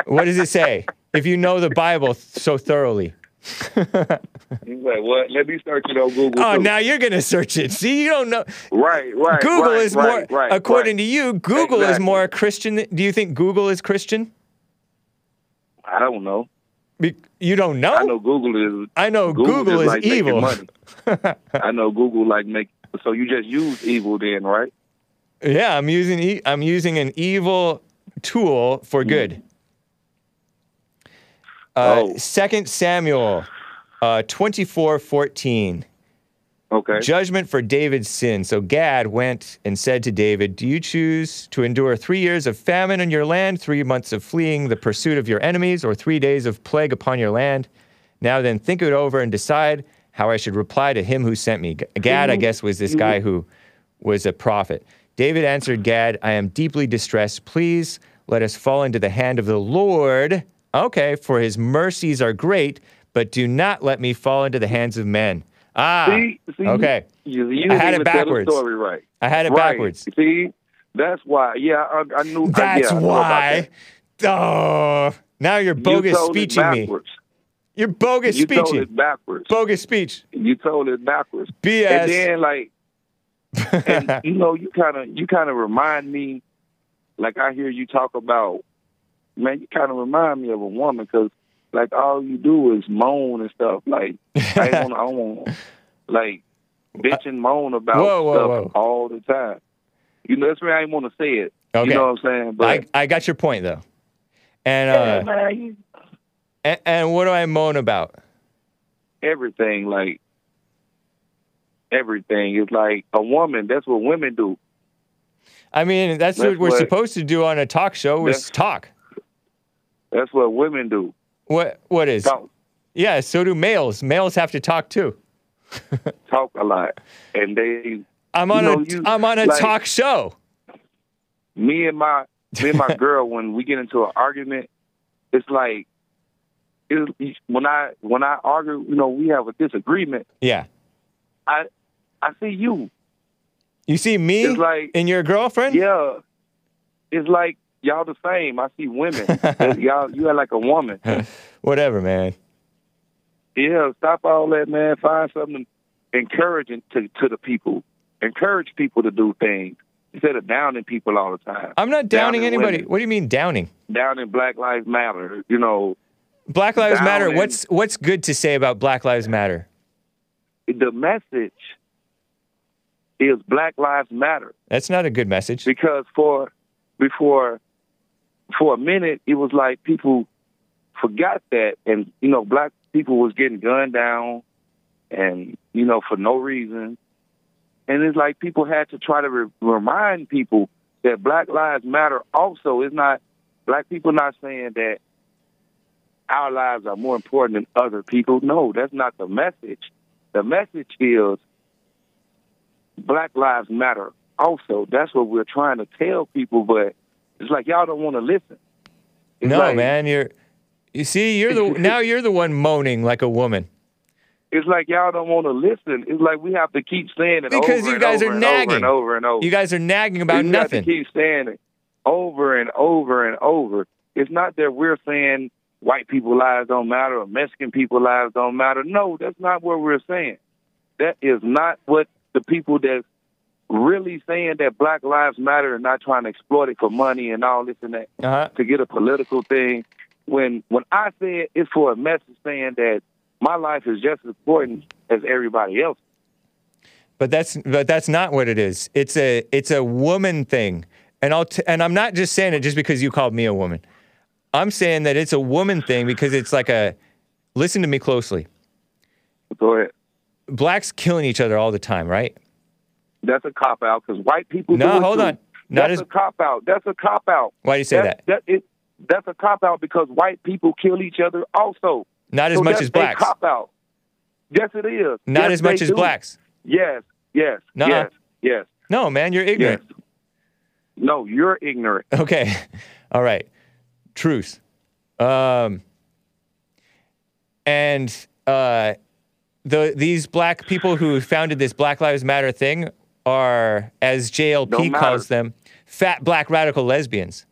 what does it say? If you know the Bible so thoroughly. He's like, what? Let me search it on Google. Oh, too. now you're going to search it. See, you don't know. Right, right. Google right, is more, right, right, according right. to you, Google is more Christian. Do you think Google is Christian? I don't know. Be- you don't know? I know Google is. I know Google, Google is like evil. money. I know Google like make. So you just use evil then, right? Yeah, I'm using e- I'm using an evil tool for Hmm. good. Uh, Oh. Second Samuel, uh, twenty four fourteen. Okay. Judgment for David's sin. So Gad went and said to David, Do you choose to endure three years of famine in your land, three months of fleeing the pursuit of your enemies, or three days of plague upon your land? Now then, think it over and decide how I should reply to him who sent me. Gad, I guess, was this guy who was a prophet. David answered Gad, I am deeply distressed. Please let us fall into the hand of the Lord. Okay, for his mercies are great, but do not let me fall into the hands of men. Ah, see, see, okay. You, you I had it backwards. story right. I had it right. backwards. See, that's why. Yeah, I, I knew. That's I about why. that. Oh, now you're You bogus it speeching me. You're bogus You told it backwards. Bogus speech. You told it backwards. BS. And then like, and you know, you kind of you kind of remind me, like I hear you talk about, man, you kind of remind me of a woman because like all you do is moan and stuff. Like I don't, I don't like bitch and moan about Whoa, whoa, stuff whoa. all the time. You know, that's why I ain't want to say it. Okay. You know what I'm saying? But I, I got your point though. And yeah, uh, man, you, and, and what do I moan about? everything like everything is like a woman. That's what women do. I mean, that's, That's what we're what- supposed to do on a talk show is talk. That's what women do. What what is? Talk, Yeah, so do males. Males have to talk too. talk a lot, and they I'm on a know, you- am on a like- talk show. me and my me and my girl when we get into an argument, it's like it, when I when I argue, you know, we have a disagreement. Yeah. I I see you. You see me It's like- and your girlfriend? Yeah, it's like y'all the same. I see women. y'all you are like a woman. Whatever, man. Yeah, stop all that, man. Find something encouraging to to the people. Encourage people to do things instead of downing people all the time. I'm not downing Downing anybody. women. What do you mean downing? Downing Black Lives Matter. You know, Black Lives Matter. What's what's good to say about Black Lives Matter? the message is Black Lives Matter That's not a good message. because for before for a minute it was like people forgot that. And you know black people was getting gunned down and you know for no reason. And it's like people had to try to re- remind people that black lives matter also it's not black people not saying that our lives are more important than other people. No that's not the message. The message is black lives matter also. That's what we're trying to tell people but it's like y'all don't want to listen It's no, like- man. You're you see, you're the now you're the one moaning like a woman. It's like y'all don't want to listen. It's like we have to keep saying it Because over you and guys over are and nagging. over and over and over. You guys are nagging about we nothing. Have to keep saying it over and over and over. It's not that we're saying white people lives don't matter or Mexican people lives don't matter. No, that's not what we're saying. That is not what the people that really saying that black lives matter and not trying to exploit it for money and all this and that Uh-huh. to get a political thing. When when I say it, it's for a message saying that my life is just as important as everybody else. But that's but that's not what it is. It's a it's a woman thing. And I'll t- and I'm not just saying it just because you called me a woman. I'm saying that it's a woman thing because it's like a listen to me closely. Go ahead. Blacks killing each other all the time, right? That's a cop out because white people. No, hold on. Not That's as- a cop out. That's a cop out. Why do you say That's, that? That it, that's a cop out because white people kill each other also. Not as So much as blacks. A cop out. Yes, it is. Not Yes, as much as do. blacks. Yes, yes, Nuh-uh. yes, yes, No, man, you're ignorant. yes. No, you're ignorant. Okay. All right. Truth. Um, and uh, the these black people who founded this Black Lives Matter thing are, as JLP Don't calls them, fat black radical lesbians.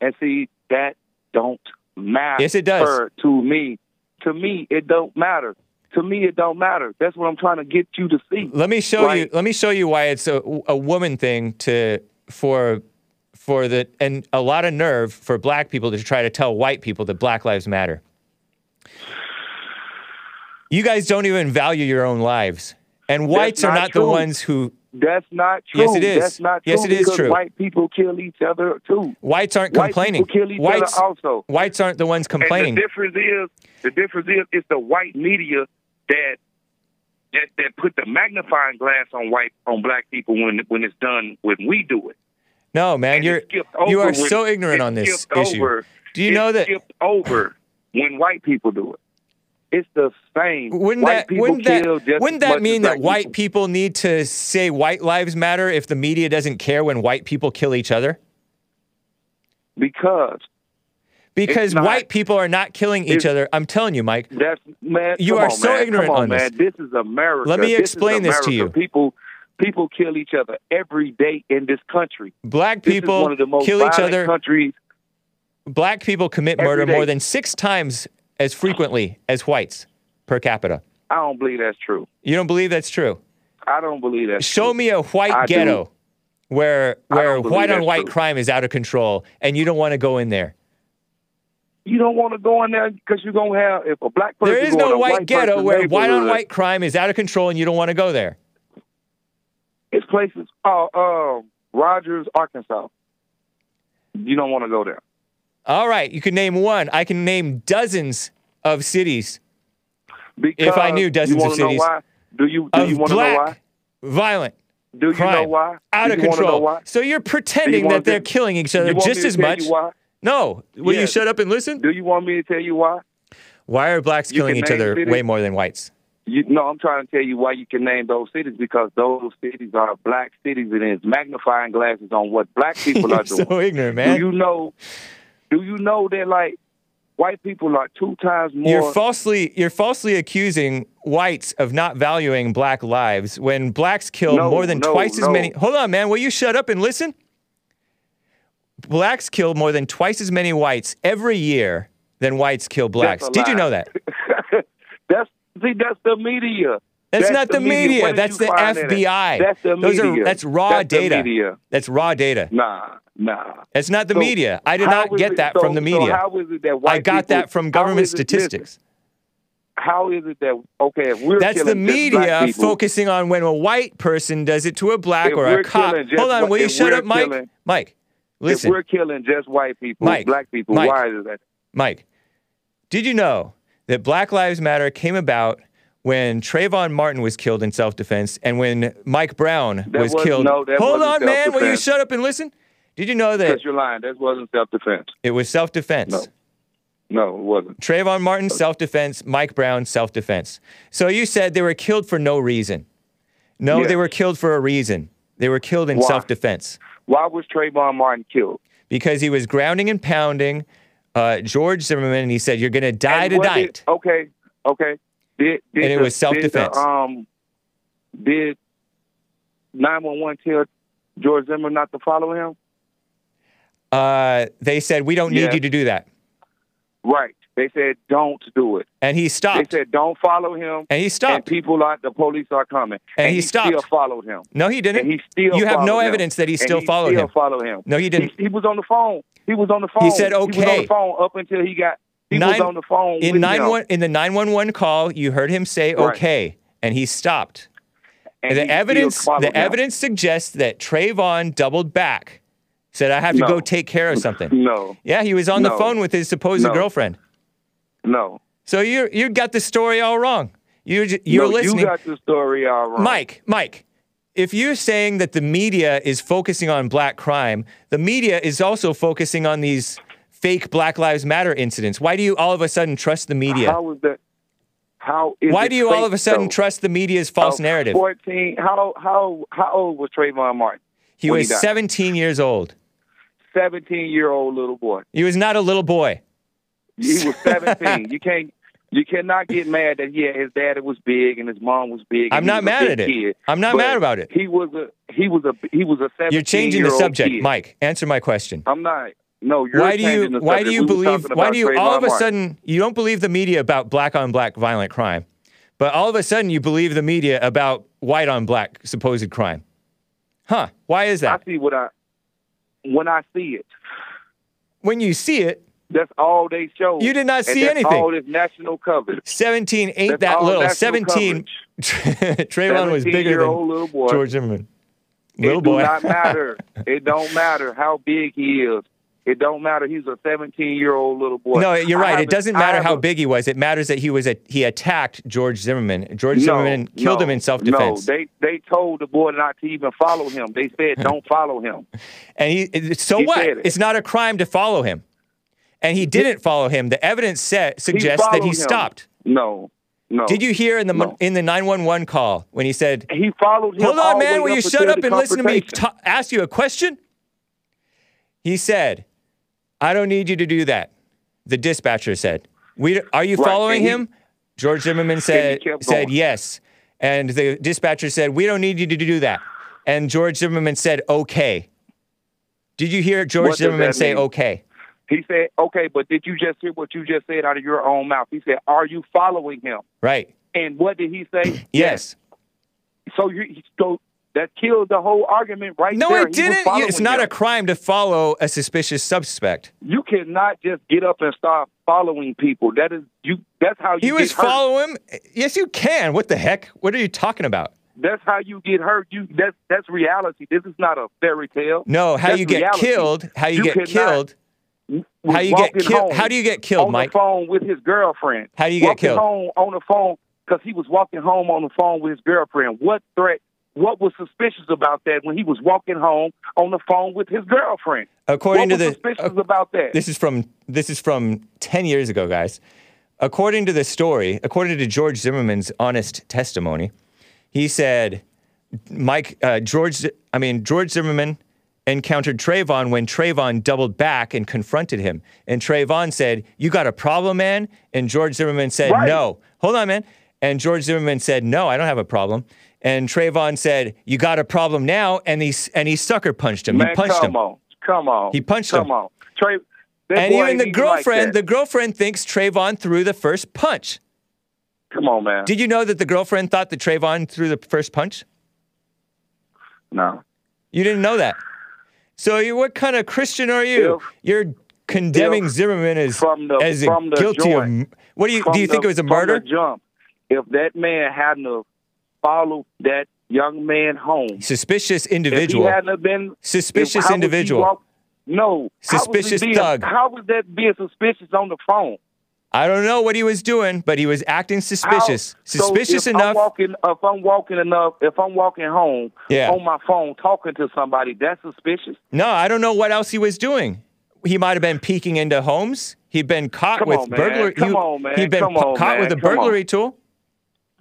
And see, that don't matter. Yes, it does. To me, to me, it don't matter. To me, it don't matter. That's what I'm trying to get you to see. Let me show you. Let me show you why it's a, a woman thing to for for the and a lot of nerve for black people to try to tell white people that Black Lives Matter. You guys don't even value your own lives, and whites are not not the ones who That's not true. Yes, it is. That's not true. Yes, it is true. White people kill each other too. whites aren't White complaining. kill each whites other also. whites aren't the ones complaining. And the difference is, the difference is, it's the white media that that that put the magnifying glass on white on black people when when it's done when we do it. no, man, And you're you are so ignorant on this issue. over- Do you know that? skipped over when white people do it? It's the same. Wouldn't white that people wouldn't that wouldn't that mean that white people need to say white lives matter if the media doesn't care when white people kill each other? because Because not- white people are not killing each other. I'm telling you, Mike. That's man. You are on, so man. ignorant come on, on this. man. This is America. Let me This explain this to you. People, people kill each other every day in this country. Black This people one of the most kill each other. countries. Black people commit every murder day. more than six times as frequently as whites per capita. I don't believe that's true. You don't believe that's true? I don't believe that's Show true. me a white I do. ghetto where where white on white true. crime is out of control and you don't want to go in there. You don't want to go in there because you're gonna have if a black person. There is no a white ghetto where white on white crime is out of control and you don't want to go there. It's places. Oh, uh, Rogers, Arkansas. You don't want to go there. All right, you can name one. I can name dozens of cities Because If I knew dozens you of cities why? Do you do you want to know why? violent Do you crime know why? out of you control. So you're pretending wanna that they're killing each You other just to as tell much. you why? No, will you shut up and listen? Do you want me to tell you why? Why are blacks You killing each other cities? way more than whites? You, no, I'm trying to tell you why you can name those cities because those cities are black cities and it's magnifying glasses on what black people are doing. so ignorant, man. Do you know? Do you know that like white people are two times more? You're falsely you're falsely accusing whites of not valuing black lives when blacks kill No, more than no, twice as many. Hold on, man. Will you shut up and listen? Blacks kill more than twice as many whites every year than whites kill blacks. That's Did you know that? that's see, that's the media. That's, not the media. That's the that? FBI. That's the Those media. are that's raw That's data. media. That's raw data. Nah, nah. It's not the So, media. I did not get it- that so- from the so media. how is it that white I got people- that from government is it- listen, statistics. how is it that okay? If we're That's the killing just black media people, focusing on when a white person does it to a black or a cop. just Hold on, will you shut up, Mike? killing- Mike, If listen, we're killing just white people, Mike, black people, Mike. why is that? Mike. Did you know that Black Lives Matter came about when Trayvon Martin was killed in self-defense and when Mike Brown That was wasn't- killed? no, Hold on, man. Will you shut up and listen? Did you know that Because you're lying. That wasn't self-defense. it was self-defense? No. No, it wasn't. Trayvon Martin, self defense. Mike Brown, self defense. So you said they were killed for no reason. No, Yes. they were killed for a reason. They were killed in self defense Why was Trayvon Martin killed? because he was grounding and pounding uh, George Zimmerman, and he said, "You're going to die And tonight." it- okay, okay. Did, did And it the- was self-defense. Did, the, um, did 911 tell George Zimmerman not to follow him? Uh, they said, "We don't need Yeah. you to do that," Right. They said don't do it. and he stopped. They said don't follow him. and he And stopped. people like the police are coming. And he still stopped. followed him. no, he didn't. And he still you have no him. evidence that he And still he followed still him. followed him. No, he didn't. He, he was on the phone. He was on the phone. He said, He was on okay. the phone up until he got. He was Nine- on the phone in nine one in the nine one one call, you heard him say, Right. "Okay," and he stopped. and the evidence the him. evidence suggests that Trayvon doubled back, said I have to No. go take care of something. No, Yeah, he was on the phone with his supposed No. girlfriend. no. So you you got the story all wrong. You you're no, listening, You got the story all wrong. Mike. Mike, if you're saying that the media is focusing on black crime, the media is also focusing on these fake Black Lives Matter incidents. Why do you all of a sudden trust the media? How is that? How is Why do you all of a sudden though? trust the media's false Oh, narrative? Fourteen. How how how old was Trayvon Martin? He was died? 17 years old. Seventeen year old little boy. He was not a little boy. He was seventeen. you can't. You cannot get mad that yeah, his daddy was big and his mom was big. I'm not mad at it. Kid. I'm not mad about it. He was a he was a he was a seventeen. You're changing the subject, kid. Mike. Answer my question. I'm not. No, you're why do you why do you We believe why do you all of a Martin. sudden you don't believe the media about black on black violent crime, but all of a sudden you believe the media about white on black supposed crime? Huh? Why is that? I see what I when I see it. When you see it, That's all they show. You did not see that's anything. All this national coverage. 17 ain't That's that little. 17 Trayvon was bigger than little boy. George Zimmerman. Little it boy. do not matter. it don't matter how big he is. It don't matter. He's a 17 year old little boy. No, you're right. It doesn't matter how big he was. It matters that he was a, he attacked George Zimmerman. George No, Zimmerman killed no, him in self-defense. No, they they told the boy not to even follow him. They said don't follow him. and he so He what? it. It's not a crime to follow him. And he didn't follow him. The evidence sa- suggests that he him. stopped. No, no. Did you hear in the No. in the 911 call when he said, He followed him. "Hold on, man, will you shut up and listen to me ask you a question?" He said, "I don't need you to do that." The dispatcher said, "We are you Right, following he- him?" George Zimmerman said said yes, and the dispatcher said, "We don't need you to do that." And George Zimmerman said, "Okay." Did you hear George What Zimmerman say mean? "Okay"? He said, "Okay, but did you just hear what you just said out of your own mouth?" He said, "Are you following him?" Right. And what did he say? Yes. So you so that killed the whole argument right No, there. it didn't. It's not a crime to follow a suspicious suspect. You cannot just get up and start following people. That is you. That's how you. He was following him. Yes, you can. What the heck? What are you talking about? That's how you get hurt. You that's that's reality. This is not a fairy tale. No, how That's you get reality. killed, how you, You get killed. How you get killed? How do you get killed, on Mike? the phone with his girlfriend. How do you get walking killed? home on the phone because he was walking home on the phone with his girlfriend. What threat? What was suspicious about that when he was walking home on the phone with his girlfriend? According what to was the suspicious uh, about that? this is from this is from 10 years ago, guys. According to the story, according to George Zimmerman's honest testimony, he said Mike uh, George I mean George Zimmerman encountered Trayvon when Trayvon doubled back and confronted him. And Trayvon said, "You got a problem, man?" And George Zimmerman said, Right. "No." Hold on, man. And George Zimmerman said, "No, I don't have a problem." And Trayvon said, "You got a problem now?" And he and he sucker punched him. Man, he punched him. come him. on, come on. He punched come him. on, Trey. And even the girlfriend, that. the girlfriend thinks Trayvon threw the first punch. come on, man. Did you know that the girlfriend thought that Trayvon threw the first punch? no, You didn't know that. So you, what kind of Christian are you? If- You're condemning Zimmerman as from the- as the guilty joint, of. What do you do? You think it was a murder? jump, if that man hadn't have followed that young man home, Suspicious if he hadn't been Suspicious if- how individual. walk- no, how Suspicious being- thug. How was that being suspicious on the phone? I don't know what he was doing, but he was acting suspicious. How- so Suspicious if enough. I'm walking, if I'm walking enough, if I'm walking home Yeah. on my phone talking to somebody, that's suspicious. No, I don't know what else he was doing. He might have been peeking into homes. He'd been caught Come with on, burglary. Come he, on, man. He'd been Come on, caught with a burglary tool.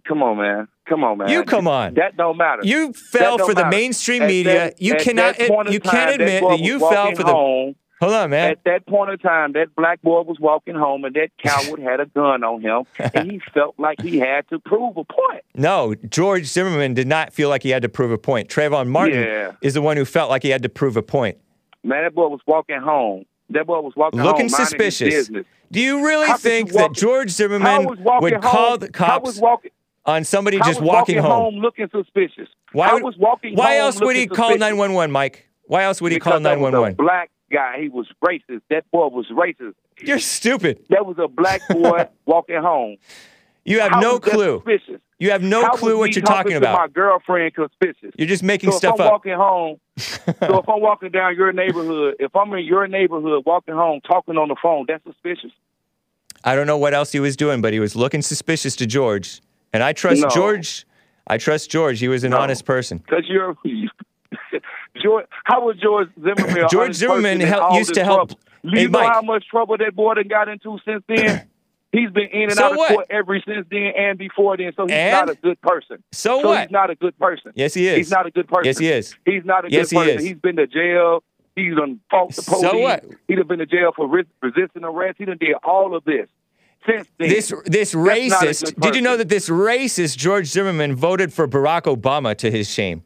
Come on, man. Come on, man. You come on. That don't matter. You fell for the mainstream At media. that- you cannot. that you time, can't admit boy that you fell for the. Home, Hold on, man. At that point in time, that black boy was walking home, and that coward had a gun on him, and he felt like he had to prove a point. No, George Zimmerman did not feel like he had to prove a point. Trayvon Martin Yeah. is the one who felt like he had to prove a point. Man, that boy was walking home. That boy was walking Looking home, suspicious. Do you really How think you that George Zimmerman would call home, the How was cops walking, on somebody how just was walking, walking home? looking suspicious? Why, would- was walking why home else would he call 911, Mike? Why else would he call Because that was a 911? black guy. He was racist. That boy was racist. You're stupid. That was a black boy walking home. You have How no clue. Suspicious? You have no How clue what you're talking about. My girlfriend suspicious. You're just making so stuff if I'm up. walking home, so if I'm walking down your neighborhood, if I'm in your neighborhood walking home talking on the phone, that's suspicious. I don't know what else he was doing, but he was looking suspicious to George. And I trust No. George. I trust George. He was an No. honest person. Because you're George. How was George Zimmerman? George Zimmerman hel- used to help- trouble? Hey, you know Mike. how much trouble that boy done got into since then. He's been in and So out of what? court ever since then and before then. So he's And? not a good person. So so what? he's not a good person. Yes, he is. He's not a good person. Yes, he is. He's not a Yes, he good person. is. He's been to jail. He's done fought the So what? He done been to jail for res- resisting arrest. He done did all of this since then. This this racist. Did you know that this racist George Zimmerman voted for Barack Obama to his shame?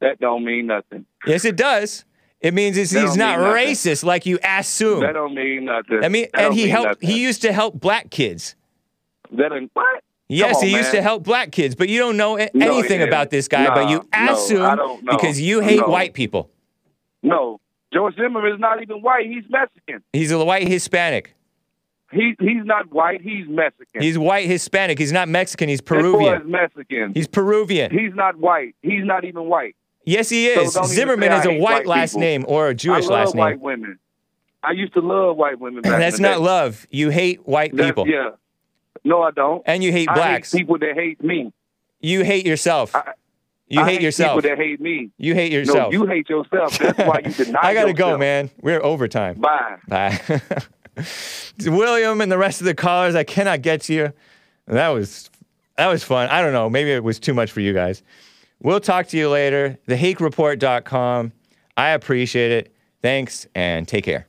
that don't mean nothing. Yes, it does. It means it's, he's not nothing. racist like you assume. That don't mean nothing. I mean, That and he helped. nothing. He used to help black kids. That ain't what? Yes, on, he used to help black kids, but you don't know a- No, anything about this guy. but you no, assume don't because you hate No. white people. No, George Zimmerman is not even white. He's Mexican. He's a white Hispanic. He he's not white. He's Mexican. He's white Hispanic. He's not Mexican. He's boy is Peruvian. Mexican. He's Peruvian. He's not white. He's not even white. Yes, he is. don't Zimmerman is a white white last people. name or a Jewish last name. I love white women. I used to love white women. Back That's not love. You hate white That's- people. Yeah. No, I don't. And you hate I blacks. hate people that hate me. You hate yourself. I- you I hate yourself. People that hate me. You hate No, yourself. you hate yourself. That's why you deny I gotta go, man. We're overtime. Bye. Bye. William and the rest of the callers, I cannot get to you. That was that was fun. I don't know. Maybe it was too much for you guys. We'll talk to you later. TheHakeReport.com. I appreciate it. Thanks and take care.